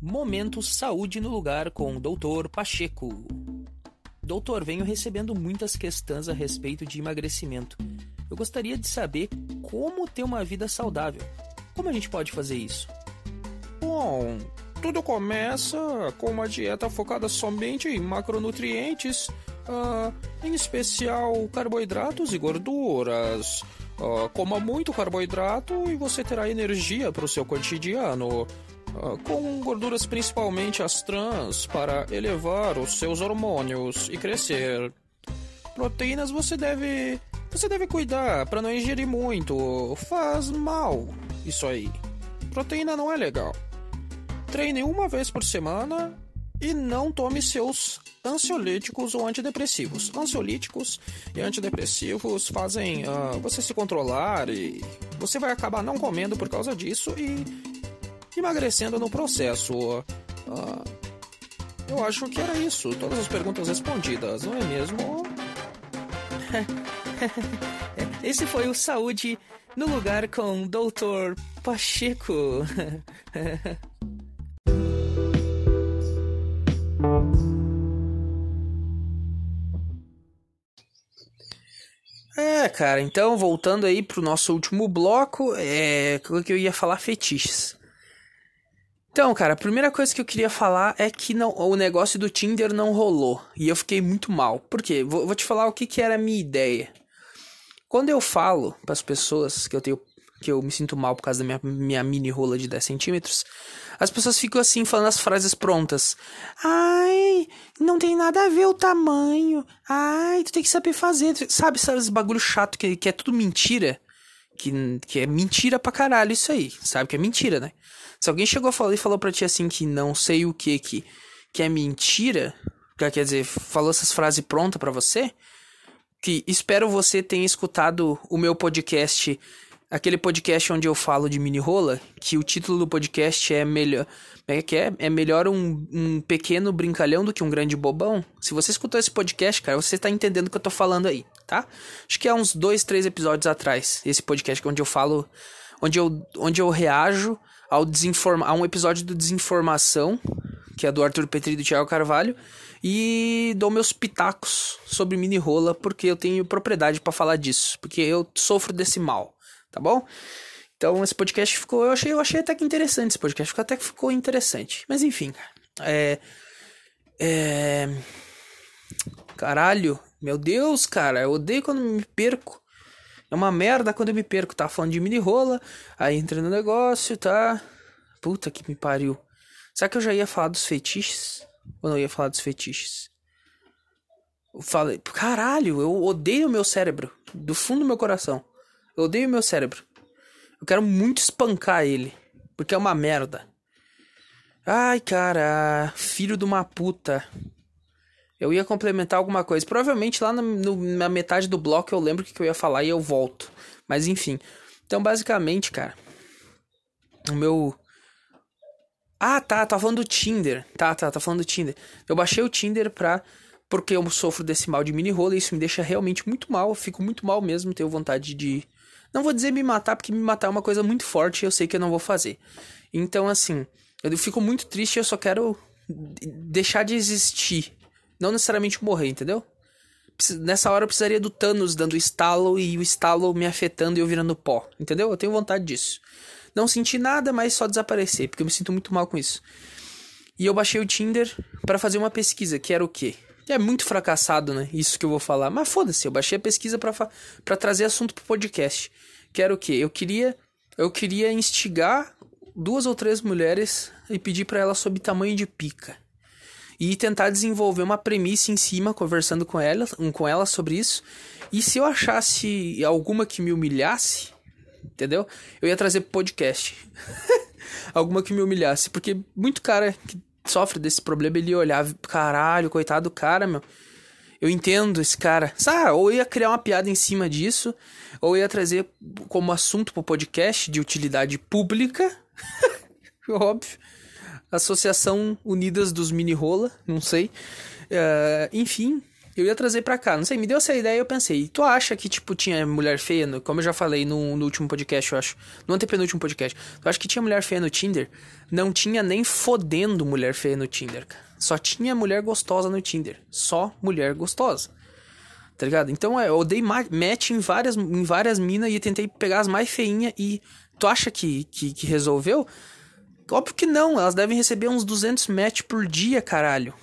Momento Saúde no Lugar com o Dr. Pacheco. Doutor, venho recebendo muitas questões a respeito de emagrecimento. Eu gostaria de saber como ter uma vida saudável. Como a gente pode fazer isso? Bom, tudo começa com uma dieta focada somente em macronutrientes, uh, em especial carboidratos e gorduras. Uh, coma muito carboidrato e você terá energia para o seu cotidiano. Uh, com gorduras principalmente as trans para elevar os seus hormônios e crescer. Proteínas você deve você deve cuidar para não ingerir muito. Faz mal isso aí. Proteína não é legal. Treine uma vez por semana e não tome seus ansiolíticos ou antidepressivos. Ansiolíticos e antidepressivos fazem uh, você se controlar e você vai acabar não comendo por causa disso e emagrecendo no processo. Uh, eu acho que era isso. Todas as perguntas respondidas, não é mesmo? Esse foi o Saúde no lugar com o Dr. Pacheco. É, cara, então voltando aí pro nosso último bloco, é que eu ia falar fetiches. Então, cara, a primeira coisa que eu queria falar é que não, o negócio do Tinder não rolou. E eu fiquei muito mal. Por quê? Vou, vou te falar o que, que era a minha ideia. Quando eu falo para as pessoas que eu tenho que eu me sinto mal por causa da minha, minha mini rola de 10 centímetros, as pessoas ficam assim falando as frases prontas. Ai, não tem nada a ver o tamanho. Ai, tu tem que saber fazer. Sabe, sabe esse bagulho chato que, que é tudo mentira? Que, que é mentira pra caralho isso aí. Sabe que é mentira, né? Se alguém chegou a falar e falou pra ti assim que não sei o que que, que é mentira, quer dizer, falou essas frases prontas para você, que espero você tenha escutado o meu podcast, aquele podcast onde eu falo de mini rola, que o título do podcast é melhor, é que é, é melhor um, um pequeno brincalhão do que um grande bobão. Se você escutou esse podcast, cara, você tá entendendo o que eu tô falando aí, tá? Acho que é uns dois, três episódios atrás, esse podcast onde eu falo, onde eu, onde eu reajo ao desinforma, a um episódio do Desinformação, que é do Arthur Petri e do Thiago Carvalho, e dou meus pitacos sobre mini rola porque eu tenho propriedade para falar disso, porque eu sofro desse mal, tá bom? Então esse podcast ficou, eu achei, eu achei até que interessante esse podcast, ficou, até que ficou interessante. Mas enfim, é é caralho, Meu Deus, cara, eu odeio quando me perco. É uma merda quando eu me perco. Tá falando de mini rola, aí entra no negócio, tá? Puta que me pariu. Será que eu já ia falar dos fetiches? Ou não ia falar dos fetiches? Eu falei, caralho, eu odeio o meu cérebro. Do fundo do meu coração. Eu odeio o meu cérebro. Eu quero muito espancar ele. Porque é uma merda. Ai, cara, filho de uma puta. Eu ia complementar alguma coisa. Provavelmente lá na, no, na metade do bloco eu lembro o que eu ia falar e eu volto. Mas enfim. Então, basicamente, cara. O meu. Ah, tá. Tá falando do Tinder. Tá, tá. Tá falando do Tinder. Eu baixei o Tinder pra. Porque eu sofro desse mal de mini rola e isso me deixa realmente muito mal. Eu fico muito mal mesmo. Tenho vontade de. Não vou dizer me matar, porque me matar é uma coisa muito forte e eu sei que eu não vou fazer. Então, assim. Eu fico muito triste e eu só quero deixar de existir. Não necessariamente morrer, entendeu? Nessa hora eu precisaria do Thanos dando estalo e o estalo me afetando e eu virando pó, entendeu? Eu tenho vontade disso. Não senti nada, mas só desaparecer, porque eu me sinto muito mal com isso. E eu baixei o Tinder para fazer uma pesquisa, que era o quê? É muito fracassado, né? Isso que eu vou falar. Mas foda-se, eu baixei a pesquisa para trazer assunto pro podcast. Que era o quê? Eu queria eu queria instigar duas ou três mulheres e pedir para elas sobre tamanho de pica. E tentar desenvolver uma premissa em cima, conversando com elas, com elas sobre isso. E se eu achasse alguma que me humilhasse, entendeu? Eu ia trazer podcast. alguma que me humilhasse. Porque muito cara que sofre desse problema, ele ia olhar, caralho, coitado do cara, meu. Eu entendo esse cara. Sabe, ou ia criar uma piada em cima disso, ou ia trazer como assunto pro podcast de utilidade pública. Óbvio. Associação Unidas dos Mini Rola, não sei. Uh, enfim, eu ia trazer pra cá. Não sei, me deu essa ideia e eu pensei, tu acha que, tipo, tinha mulher feia, no, como eu já falei no, no, último podcast, eu acho, no antepenúltimo podcast, tu acha que tinha mulher feia no Tinder? Não tinha nem fodendo mulher feia no Tinder, cara. Só tinha mulher gostosa no Tinder. Só mulher gostosa. Tá ligado? Então, é, eu dei match em várias, em várias minas e tentei pegar as mais feinhas e... Tu acha que, que, que resolveu? Óbvio que não, elas devem receber uns 200 match por dia, caralho.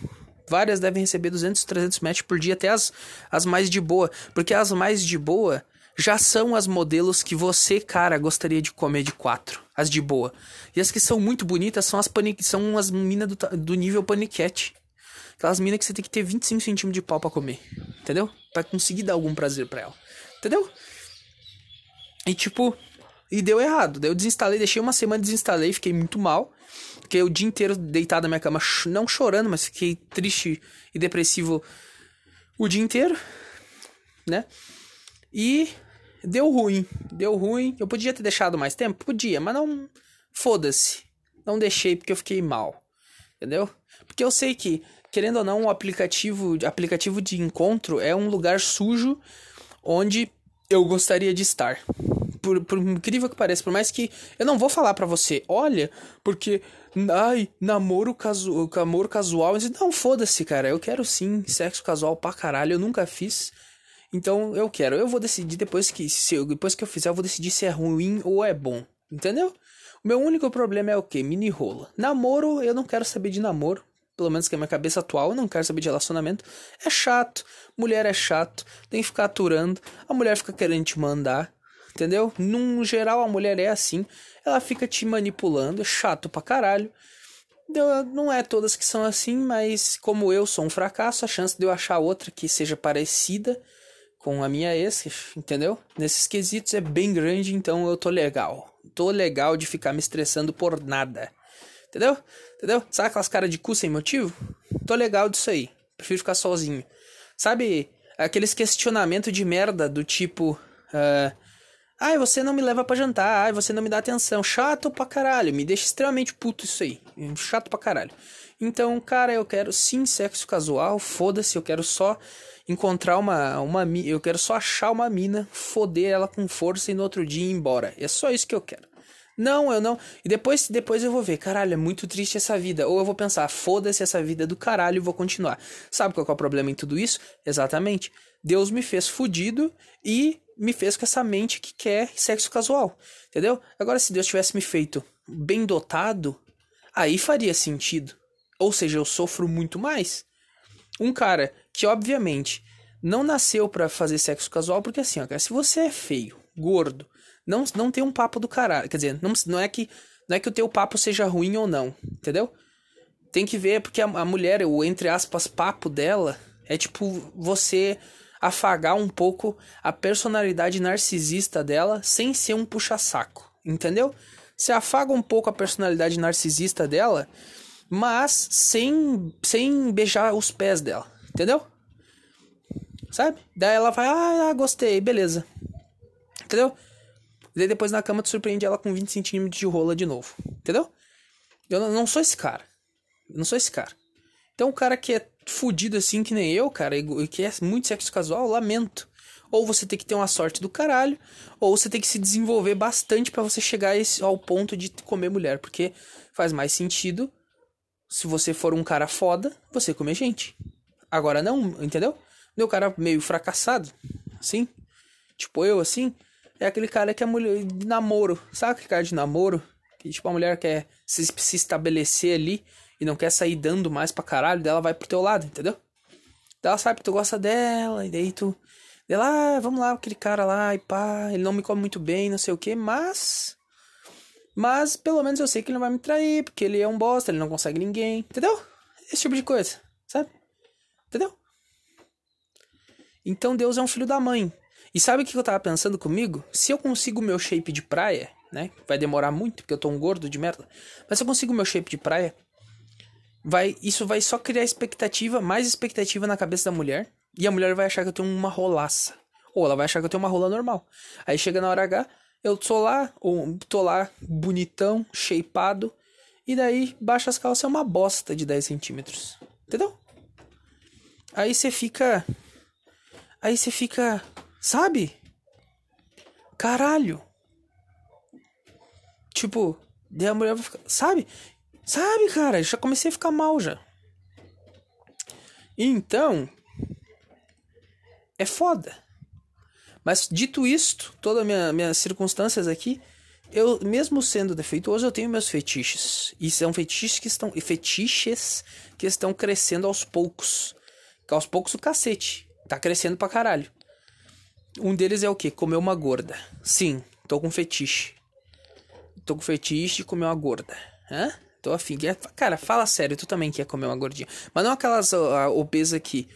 Várias devem receber 200, 300 match por dia, até as, as mais de boa. Porque as mais de boa já são as modelos que você, cara, gostaria de comer de quatro. As de boa. E as que são muito bonitas são as, são as minas do, do nível paniquete. Aquelas minas que você tem que ter 25 centímetros de pau pra comer. Entendeu? Pra conseguir dar algum prazer pra ela. Entendeu? E tipo, e deu errado. Daí eu desinstalei, deixei uma semana, desinstalei, fiquei muito mal. Fiquei o dia inteiro deitado na minha cama, não chorando, mas fiquei triste e depressivo o dia inteiro, né? E deu ruim, deu ruim. Eu podia ter deixado mais tempo? Podia, mas não. Foda-se. Não deixei porque eu fiquei mal. Entendeu? Porque eu sei que, querendo ou não, o aplicativo, aplicativo de encontro é um lugar sujo onde eu gostaria de estar por, por incrível que pareça, por mais que eu não vou falar para você, olha, porque ai, namoro, casu casual, não, foda-se, cara, eu quero sim sexo casual pra caralho, eu nunca fiz. Então eu quero, eu vou decidir depois que se eu, depois que eu fizer, eu vou decidir se é ruim ou é bom, entendeu? O meu único problema é o que? Mini rola. Namoro, eu não quero saber de namoro. Pelo menos que é a minha cabeça atual, não quero saber de relacionamento. É chato, mulher é chato, tem que ficar aturando, a mulher fica querendo te mandar. Entendeu? Num geral, a mulher é assim. Ela fica te manipulando, é chato pra caralho. Não é todas que são assim, mas como eu sou um fracasso, a chance de eu achar outra que seja parecida com a minha ex, entendeu? Nesses quesitos é bem grande, então eu tô legal. Tô legal de ficar me estressando por nada. Entendeu? Entendeu? Sabe aquelas caras de cu sem motivo? Tô legal disso aí. Prefiro ficar sozinho. Sabe aqueles questionamentos de merda do tipo. Uh, Ai, você não me leva para jantar. Ai, você não me dá atenção. Chato pra caralho. Me deixa extremamente puto isso aí. Chato pra caralho. Então, cara, eu quero sim sexo casual. Foda-se, eu quero só encontrar uma, uma. Eu quero só achar uma mina, foder ela com força e no outro dia ir embora. É só isso que eu quero. Não, eu não. E depois, depois eu vou ver, caralho, é muito triste essa vida. Ou eu vou pensar, foda-se essa vida do caralho e vou continuar. Sabe qual é o problema em tudo isso? Exatamente. Deus me fez fudido e me fez com essa mente que quer sexo casual, entendeu? Agora, se Deus tivesse me feito bem dotado, aí faria sentido. Ou seja, eu sofro muito mais. Um cara que, obviamente, não nasceu pra fazer sexo casual, porque assim, ó, cara, se você é feio, gordo, não, não tem um papo do caralho. Quer dizer, não, não é que não é que o teu papo seja ruim ou não, entendeu? Tem que ver, porque a, a mulher, o entre aspas, papo dela, é tipo você afagar um pouco a personalidade narcisista dela sem ser um puxa-saco, entendeu? Você afaga um pouco a personalidade narcisista dela, mas sem, sem beijar os pés dela, entendeu? Sabe? Daí ela vai, ah, gostei, beleza. Entendeu? Daí depois na cama tu surpreende ela com 20 centímetros de rola de novo. Entendeu? Eu não sou esse cara. Eu não sou esse cara. Então o cara que é fudido assim que nem eu, cara, e que é muito sexo casual, lamento. Ou você tem que ter uma sorte do caralho, ou você tem que se desenvolver bastante para você chegar esse, ao ponto de comer mulher. Porque faz mais sentido, se você for um cara foda, você comer gente. Agora não, entendeu? Meu cara meio fracassado, assim, tipo eu assim, é aquele cara que é mulher de namoro. Sabe aquele cara de namoro? Que tipo a mulher quer se, se estabelecer ali e não quer sair dando mais pra caralho, dela vai pro teu lado, entendeu? Ela sabe que tu gosta dela, e daí tu. Daí lá, ah, vamos lá, aquele cara lá, e pá, ele não me come muito bem, não sei o que, mas. Mas pelo menos eu sei que ele não vai me trair, porque ele é um bosta, ele não consegue ninguém, entendeu? Esse tipo de coisa, sabe? Entendeu? Então Deus é um filho da mãe. E sabe o que eu tava pensando comigo? Se eu consigo meu shape de praia, né? Vai demorar muito, porque eu tô um gordo de merda. Mas se eu consigo meu shape de praia, vai isso vai só criar expectativa, mais expectativa na cabeça da mulher, e a mulher vai achar que eu tenho uma rolaça. Ou ela vai achar que eu tenho uma rola normal. Aí chega na hora H, eu tô lá, ou tô lá bonitão, shapeado, e daí baixa as calças é uma bosta de 10 centímetros. Entendeu? Aí você fica. Aí você fica. Sabe? Caralho. Tipo, daí a mulher vai ficar. Sabe? Sabe, cara, já comecei a ficar mal já. Então, é foda. Mas dito isto, todas minha, minhas circunstâncias aqui, eu mesmo sendo defeituoso, eu tenho meus fetiches. E são fetiches que estão fetiches que estão crescendo aos poucos. Que aos poucos o cacete. Tá crescendo pra caralho. Um deles é o quê? Comer uma gorda. Sim, tô com fetiche. Tô com fetiche de comer uma gorda. Hã? Tô afim. Cara, fala sério, tu também quer comer uma gordinha. Mas não aquelas obesas que,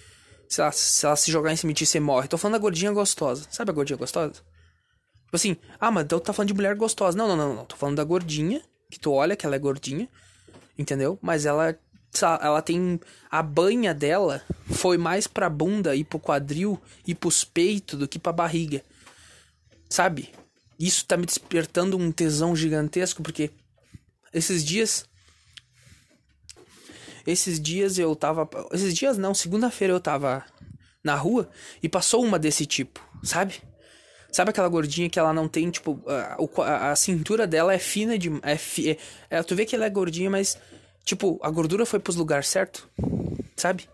se ela, se ela se jogar em cima de ti, você morre. Tô falando da gordinha gostosa. Sabe a gordinha gostosa? Tipo assim, ah, mas tu tá falando de mulher gostosa. Não, não, não, não. Tô falando da gordinha, que tu olha que ela é gordinha, entendeu? Mas ela, ela tem. A banha dela foi mais pra bunda e pro quadril e pros peitos do que pra barriga. Sabe? Isso tá me despertando um tesão gigantesco, porque esses dias esses dias eu tava. Esses dias não, segunda-feira eu tava na rua e passou uma desse tipo, sabe? Sabe aquela gordinha que ela não tem, tipo, a, a, a cintura dela é fina de. É, fi, é, é, tu vê que ela é gordinha, mas, tipo, a gordura foi pros lugares certo, sabe?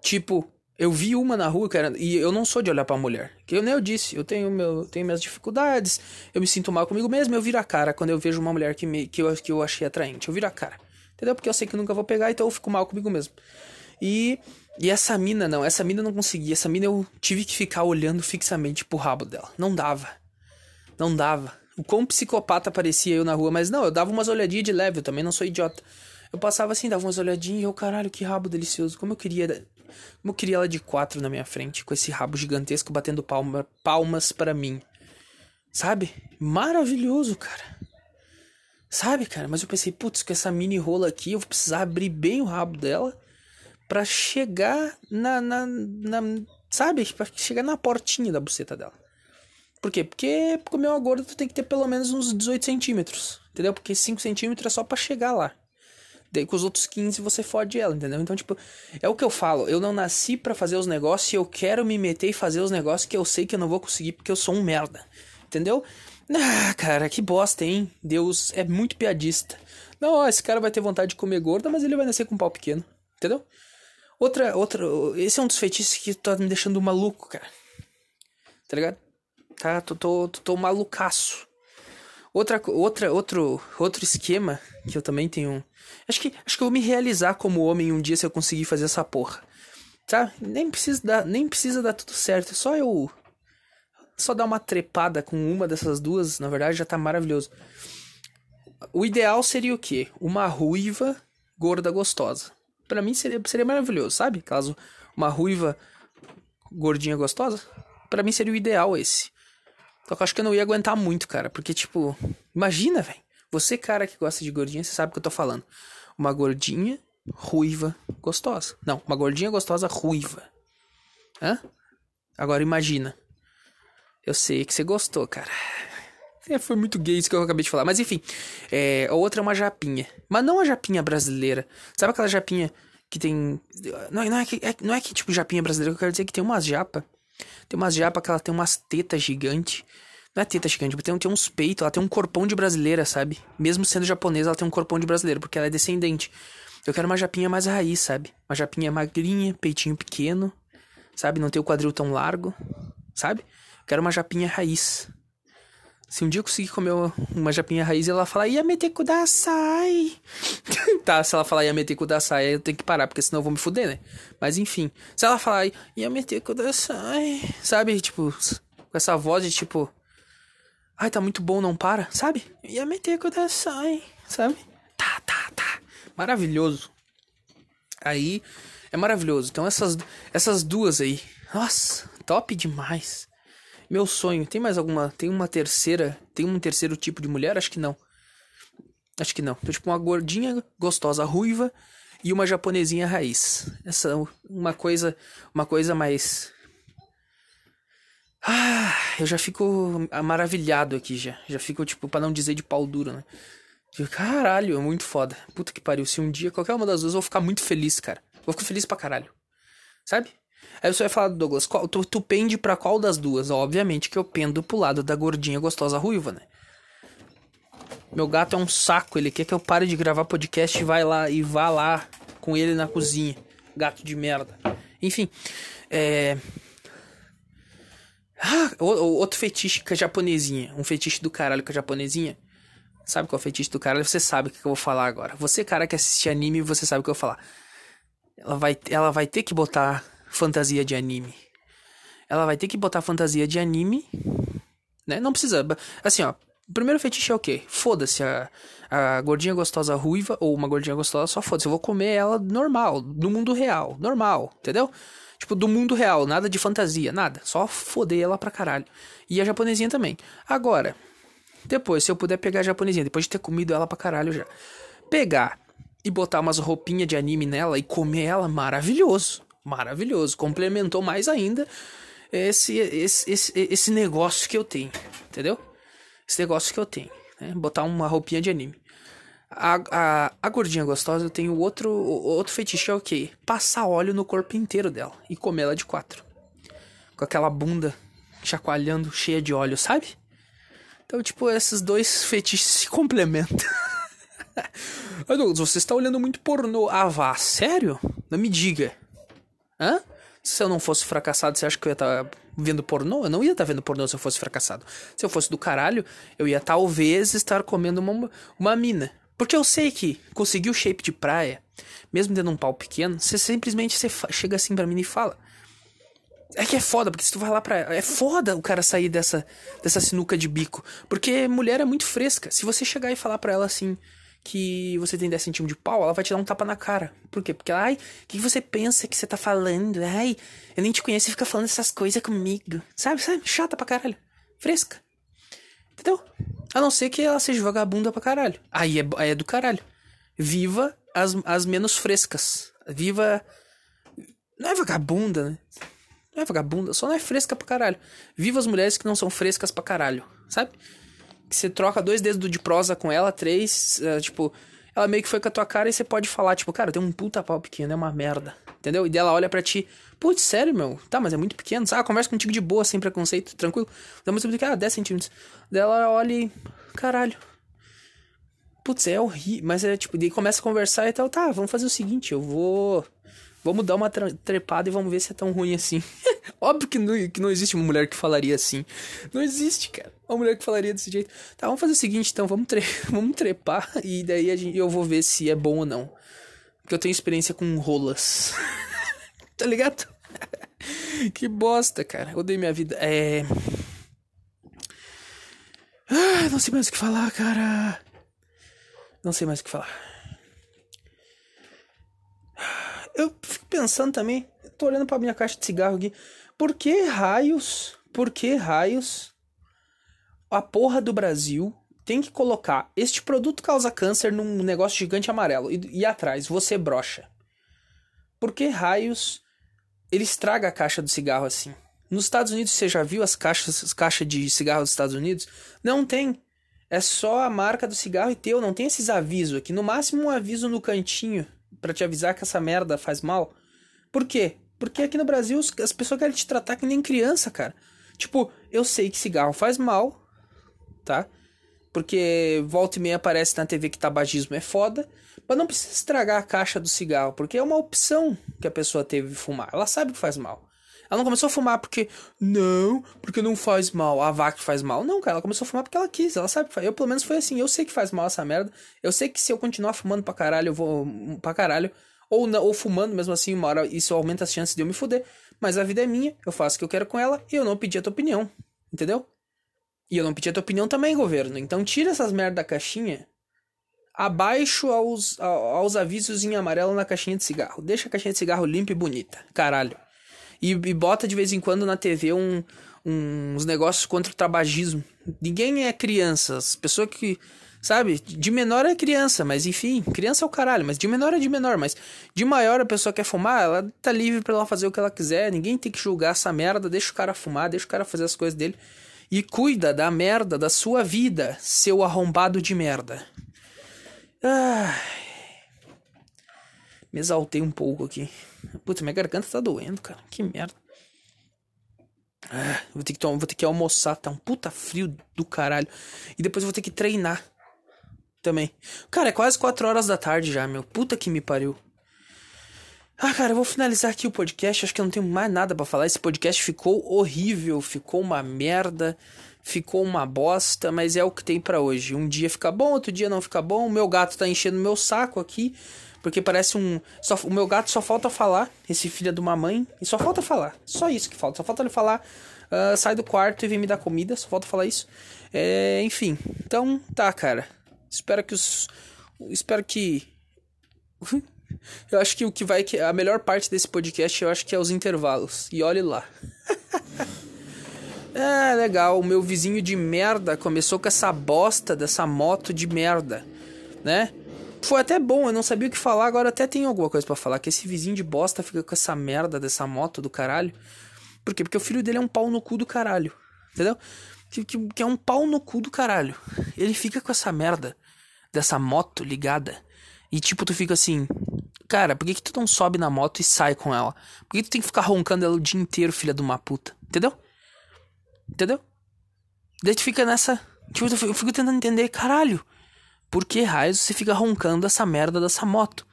Tipo, eu vi uma na rua, cara, e eu não sou de olhar pra mulher. Que eu nem eu disse, eu tenho, meu, tenho minhas dificuldades, eu me sinto mal comigo mesmo, eu viro a cara quando eu vejo uma mulher que, me, que, eu, que eu achei atraente. Eu viro a cara. Entendeu? Porque eu sei que nunca vou pegar, então eu fico mal comigo mesmo. E, e essa mina, não, essa mina eu não conseguia. Essa mina eu tive que ficar olhando fixamente pro rabo dela. Não dava. Não dava. O quão psicopata parecia eu na rua, mas não, eu dava umas olhadinhas de leve, eu também não sou idiota. Eu passava assim, dava umas olhadinhas e eu, caralho, que rabo delicioso. Como eu queria. Como eu queria ela de quatro na minha frente, com esse rabo gigantesco batendo palma, palmas para mim. Sabe? Maravilhoso, cara. Sabe, cara? Mas eu pensei, putz, com essa mini rola aqui, eu vou precisar abrir bem o rabo dela para chegar na, na, na, Sabe? Pra chegar na portinha da buceta dela. Por quê? Porque comer uma gorda tu tem que ter pelo menos uns 18 centímetros. Entendeu? Porque 5 centímetros é só para chegar lá. Daí com os outros 15 você fode ela, entendeu? Então, tipo, é o que eu falo. Eu não nasci para fazer os negócios e eu quero me meter e fazer os negócios que eu sei que eu não vou conseguir porque eu sou um merda. Entendeu? Ah, cara, que bosta, hein? Deus é muito piadista. Não, ó, esse cara vai ter vontade de comer gorda, mas ele vai nascer com um pau pequeno. Entendeu? Outra, outra. Esse é um dos feitiços que tá me deixando maluco, cara. Tá ligado? Tá, tô, tô, tô, tô malucaço. Outra, outra, outro, outro esquema que eu também tenho. Acho que, acho que eu vou me realizar como homem um dia se eu conseguir fazer essa porra. Sabe? Nem precisa dar, nem precisa dar tudo certo. É só eu. Só dar uma trepada com uma dessas duas, na verdade, já tá maravilhoso. O ideal seria o quê? Uma ruiva gorda gostosa. Para mim seria, seria maravilhoso, sabe? Caso uma ruiva gordinha gostosa. para mim seria o ideal esse. Só que eu acho que eu não ia aguentar muito, cara. Porque, tipo, imagina, velho. Você, cara que gosta de gordinha, você sabe o que eu tô falando. Uma gordinha ruiva gostosa. Não, uma gordinha gostosa ruiva. Hã? Agora imagina. Eu sei que você gostou, cara. É, foi muito gay isso que eu acabei de falar. Mas enfim, é, a outra é uma japinha. Mas não a japinha brasileira. Sabe aquela japinha que tem. Não, não, é, que, é, não é que tipo japinha brasileira, eu quero dizer que tem umas japa. Tem umas japa que ela tem umas tetas gigantes. Não é teta gigante, tem, tem uns peitos, ela tem um corpão de brasileira, sabe? Mesmo sendo japonesa, ela tem um corpão de brasileira, porque ela é descendente. Eu quero uma japinha mais raiz, sabe? Uma japinha magrinha, peitinho pequeno, sabe? Não tem o quadril tão largo, sabe? Quero uma japinha raiz. Se um dia eu conseguir comer uma japinha raiz ela falar Yamete kudasai. tá, se ela falar Yamete kudasai, eu tenho que parar, porque senão eu vou me fuder, né? Mas enfim. Se ela falar Yamete kudasai, sabe? Tipo, com essa voz de tipo. Ai, tá muito bom, não para, sabe? Yamete kudasai, sabe? Tá, tá, tá. Maravilhoso. Aí, é maravilhoso. Então essas, essas duas aí. Nossa, top demais. Meu sonho. Tem mais alguma? Tem uma terceira? Tem um terceiro tipo de mulher? Acho que não. Acho que não. Então, tipo, uma gordinha gostosa ruiva e uma japonesinha raiz. Essa uma coisa, uma coisa mais Ah, eu já fico maravilhado aqui já. Já fico tipo para não dizer de pau duro, né? Caralho, é muito foda. Puta que pariu. Se um dia qualquer uma das duas eu vou ficar muito feliz, cara. Vou ficar feliz pra caralho. Sabe? Aí você vai falar, Douglas, qual, tu, tu pende pra qual das duas? Obviamente que eu pendo pro lado da gordinha gostosa ruiva, né? Meu gato é um saco, ele quer que eu pare de gravar podcast e vai lá e vá lá com ele na cozinha. Gato de merda. Enfim, é. Ah, outro fetiche com a japonesinha. Um fetiche do caralho com a japonesinha. Sabe qual é o fetiche do caralho? Você sabe o que eu vou falar agora. Você, cara que assiste anime, você sabe o que eu vou falar. Ela vai, ela vai ter que botar fantasia de anime. Ela vai ter que botar fantasia de anime, né? Não precisa. Assim, ó. Primeiro fetiche é o quê? Foda-se a, a gordinha gostosa ruiva ou uma gordinha gostosa, só foda-se. Eu vou comer ela normal, no mundo real. Normal, entendeu? Tipo, do mundo real, nada de fantasia, nada. Só foder ela pra caralho. E a japonesinha também. Agora, depois, se eu puder pegar a japonesinha, depois de ter comido ela pra caralho já. Pegar e botar umas roupinhas de anime nela e comer ela, maravilhoso maravilhoso. Complementou mais ainda esse, esse, esse, esse negócio que eu tenho, entendeu? Esse negócio que eu tenho, né? Botar uma roupinha de anime. A, a, a gordinha gostosa eu tenho outro, outro fetiche, é o quê? Passar óleo no corpo inteiro dela e comer ela de quatro. Com aquela bunda chacoalhando, cheia de óleo, sabe? Então, tipo, esses dois fetiches se complementam. Douglas, você está olhando muito pornô. Ah, vá, sério? Não me diga. Hã? Se eu não fosse fracassado, você acha que eu ia estar tá vendo pornô? Eu não ia estar tá vendo pornô se eu fosse fracassado. Se eu fosse do caralho, eu ia talvez estar comendo uma, uma mina. Porque eu sei que conseguir o shape de praia, mesmo tendo um pau pequeno, você simplesmente você chega assim pra mim e fala. É que é foda, porque se tu vai lá pra. É foda o cara sair dessa, dessa sinuca de bico. Porque mulher é muito fresca. Se você chegar e falar pra ela assim que você tem 10 centímetros de pau, ela vai te dar um tapa na cara. Por quê? Porque, ai, o que você pensa que você tá falando? Ai, eu nem te conheço e fica falando essas coisas comigo. Sabe, sabe? Chata pra caralho. Fresca. Entendeu? A não ser que ela seja vagabunda pra caralho. Aí é, aí é do caralho. Viva as, as menos frescas. Viva. Não é vagabunda, né? Não é vagabunda, só não é fresca pra caralho. Viva as mulheres que não são frescas pra caralho, sabe? Que você troca dois dedos de prosa com ela, três, uh, tipo, ela meio que foi com a tua cara e você pode falar, tipo, cara, tem um puta pau pequeno, é uma merda. Entendeu? E dela olha para ti, putz, sério, meu? Tá, mas é muito pequeno. Ah, conversa contigo de boa, sem preconceito, tranquilo. Dá mais que, ah, 10 centímetros. Dela olha e, caralho. Putz, é horrível. Mas é tipo, daí começa a conversar e tal, tá, vamos fazer o seguinte, eu vou Vamos dar uma trepada e vamos ver se é tão ruim assim. Óbvio que não, que não existe uma mulher que falaria assim. Não existe, cara. Uma mulher que falaria desse jeito. Tá, vamos fazer o seguinte então, vamos, tre vamos trepar e daí gente, eu vou ver se é bom ou não. Porque eu tenho experiência com rolas. tá ligado? que bosta, cara. Odeio minha vida. É. Ah, não sei mais o que falar, cara. Não sei mais o que falar. Eu fico pensando também. Tô olhando pra minha caixa de cigarro aqui. Por que raios? Por que raios? A porra do Brasil tem que colocar este produto causa câncer num negócio gigante amarelo e, e atrás você brocha. Por que raios ele estraga a caixa do cigarro assim? Nos Estados Unidos você já viu as caixas, as caixas de cigarro dos Estados Unidos? Não tem. É só a marca do cigarro e teu, não tem esses avisos aqui. No máximo um aviso no cantinho para te avisar que essa merda faz mal. Por quê? Porque aqui no Brasil as pessoas querem te tratar que nem criança, cara. Tipo, eu sei que cigarro faz mal, tá? Porque volta e meia aparece na TV que tabagismo é foda. Mas não precisa estragar a caixa do cigarro, porque é uma opção que a pessoa teve fumar. Ela sabe que faz mal. Ela não começou a fumar porque. Não, porque não faz mal. A vaca faz mal. Não, cara, ela começou a fumar porque ela quis. Ela sabe que faz. Eu, pelo menos, foi assim. Eu sei que faz mal essa merda. Eu sei que se eu continuar fumando pra caralho, eu vou. pra caralho. Ou, não, ou fumando mesmo assim, uma hora isso aumenta as chances de eu me fuder. Mas a vida é minha, eu faço o que eu quero com ela e eu não pedi a tua opinião. Entendeu? E eu não pedi a tua opinião também, governo. Então tira essas merda da caixinha. Abaixo aos, aos avisos em amarelo na caixinha de cigarro. Deixa a caixinha de cigarro limpa e bonita. Caralho. E, e bota de vez em quando na TV um, um, uns negócios contra o tabagismo. Ninguém é criança. As pessoas que. Sabe? De menor é criança, mas enfim, criança é o caralho, mas de menor é de menor, mas de maior a pessoa quer fumar, ela tá livre para ela fazer o que ela quiser, ninguém tem que julgar essa merda, deixa o cara fumar, deixa o cara fazer as coisas dele. E cuida da merda da sua vida, seu arrombado de merda. Me exaltei um pouco aqui. Putz, minha garganta tá doendo, cara. Que merda. Ah, vou, ter que vou ter que almoçar, tá um puta frio do caralho. E depois vou ter que treinar também. Cara, é quase 4 horas da tarde já, meu. Puta que me pariu. Ah, cara, eu vou finalizar aqui o podcast. Acho que eu não tenho mais nada para falar. Esse podcast ficou horrível, ficou uma merda, ficou uma bosta, mas é o que tem para hoje. Um dia fica bom, outro dia não fica bom. Meu gato tá enchendo meu saco aqui, porque parece um. Só, o meu gato só falta falar, esse filho de uma mãe, e só falta falar. Só isso que falta. Só falta ele falar. Uh, sai do quarto e vem me dar comida, só falta falar isso. É, enfim, então tá, cara. Espero que os. Espero que. Eu acho que o que vai. A melhor parte desse podcast eu acho que é os intervalos. E olhe lá. é, legal. O meu vizinho de merda começou com essa bosta dessa moto de merda. Né? Foi até bom, eu não sabia o que falar, agora até tenho alguma coisa para falar. Que esse vizinho de bosta fica com essa merda dessa moto do caralho. Por quê? Porque o filho dele é um pau no cu do caralho. Entendeu? Que, que, que é um pau no cu do caralho. Ele fica com essa merda dessa moto ligada. E tipo, tu fica assim, Cara, por que, que tu não sobe na moto e sai com ela? Por que tu tem que ficar roncando ela o dia inteiro, filha de uma puta? Entendeu? Entendeu? Daí tu fica nessa. Tipo, eu fico tentando entender, caralho. Por que raios você fica roncando essa merda dessa moto?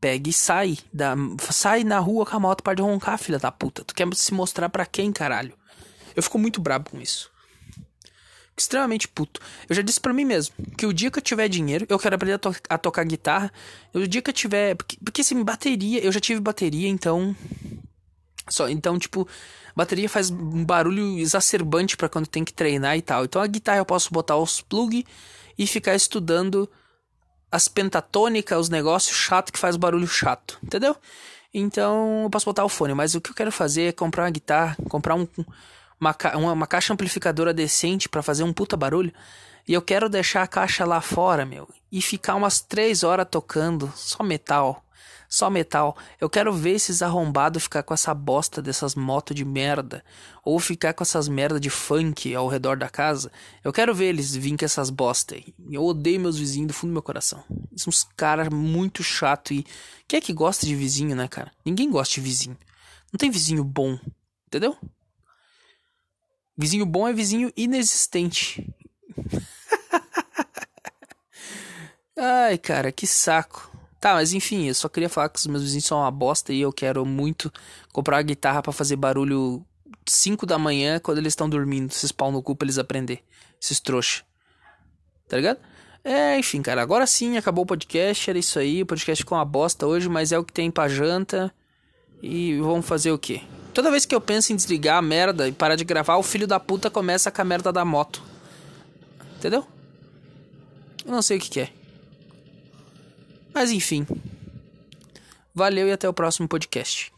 Pega e sai. Da, sai na rua com a moto para de roncar, filha da puta. Tu quer se mostrar para quem, caralho? Eu fico muito brabo com isso extremamente puto. Eu já disse para mim mesmo que o dia que eu tiver dinheiro, eu quero aprender a, to a tocar guitarra. O dia que eu tiver. Porque, porque assim, bateria, eu já tive bateria, então. Só, então, tipo, bateria faz um barulho exacerbante para quando tem que treinar e tal. Então a guitarra eu posso botar os plug e ficar estudando as pentatônicas, os negócios chato que faz barulho chato, entendeu? Então eu posso botar o fone, mas o que eu quero fazer é comprar uma guitarra, comprar um, uma, uma, uma caixa amplificadora decente para fazer um puta barulho. E eu quero deixar a caixa lá fora, meu. E ficar umas três horas tocando só metal. Só metal. Eu quero ver esses arrombados ficar com essa bosta dessas motos de merda. Ou ficar com essas merda de funk ao redor da casa. Eu quero ver eles vir com essas bosta aí. Eu odeio meus vizinhos do fundo do meu coração. São uns caras muito chato e. Quem é que gosta de vizinho, né, cara? Ninguém gosta de vizinho. Não tem vizinho bom. Entendeu? Vizinho bom é vizinho inexistente. Ai, cara, que saco. Tá, mas enfim, eu só queria falar que os meus vizinhos são uma bosta e eu quero muito comprar uma guitarra para fazer barulho 5 da manhã quando eles estão dormindo. Esses pau no cu pra eles aprender. Esses trouxa. Tá ligado? É, enfim, cara, agora sim acabou o podcast. Era isso aí. O podcast ficou uma bosta hoje, mas é o que tem pra janta. E vamos fazer o quê? Toda vez que eu penso em desligar a merda e parar de gravar, o filho da puta começa com a merda da moto. Entendeu? Eu não sei o que, que é. Mas enfim. Valeu e até o próximo podcast.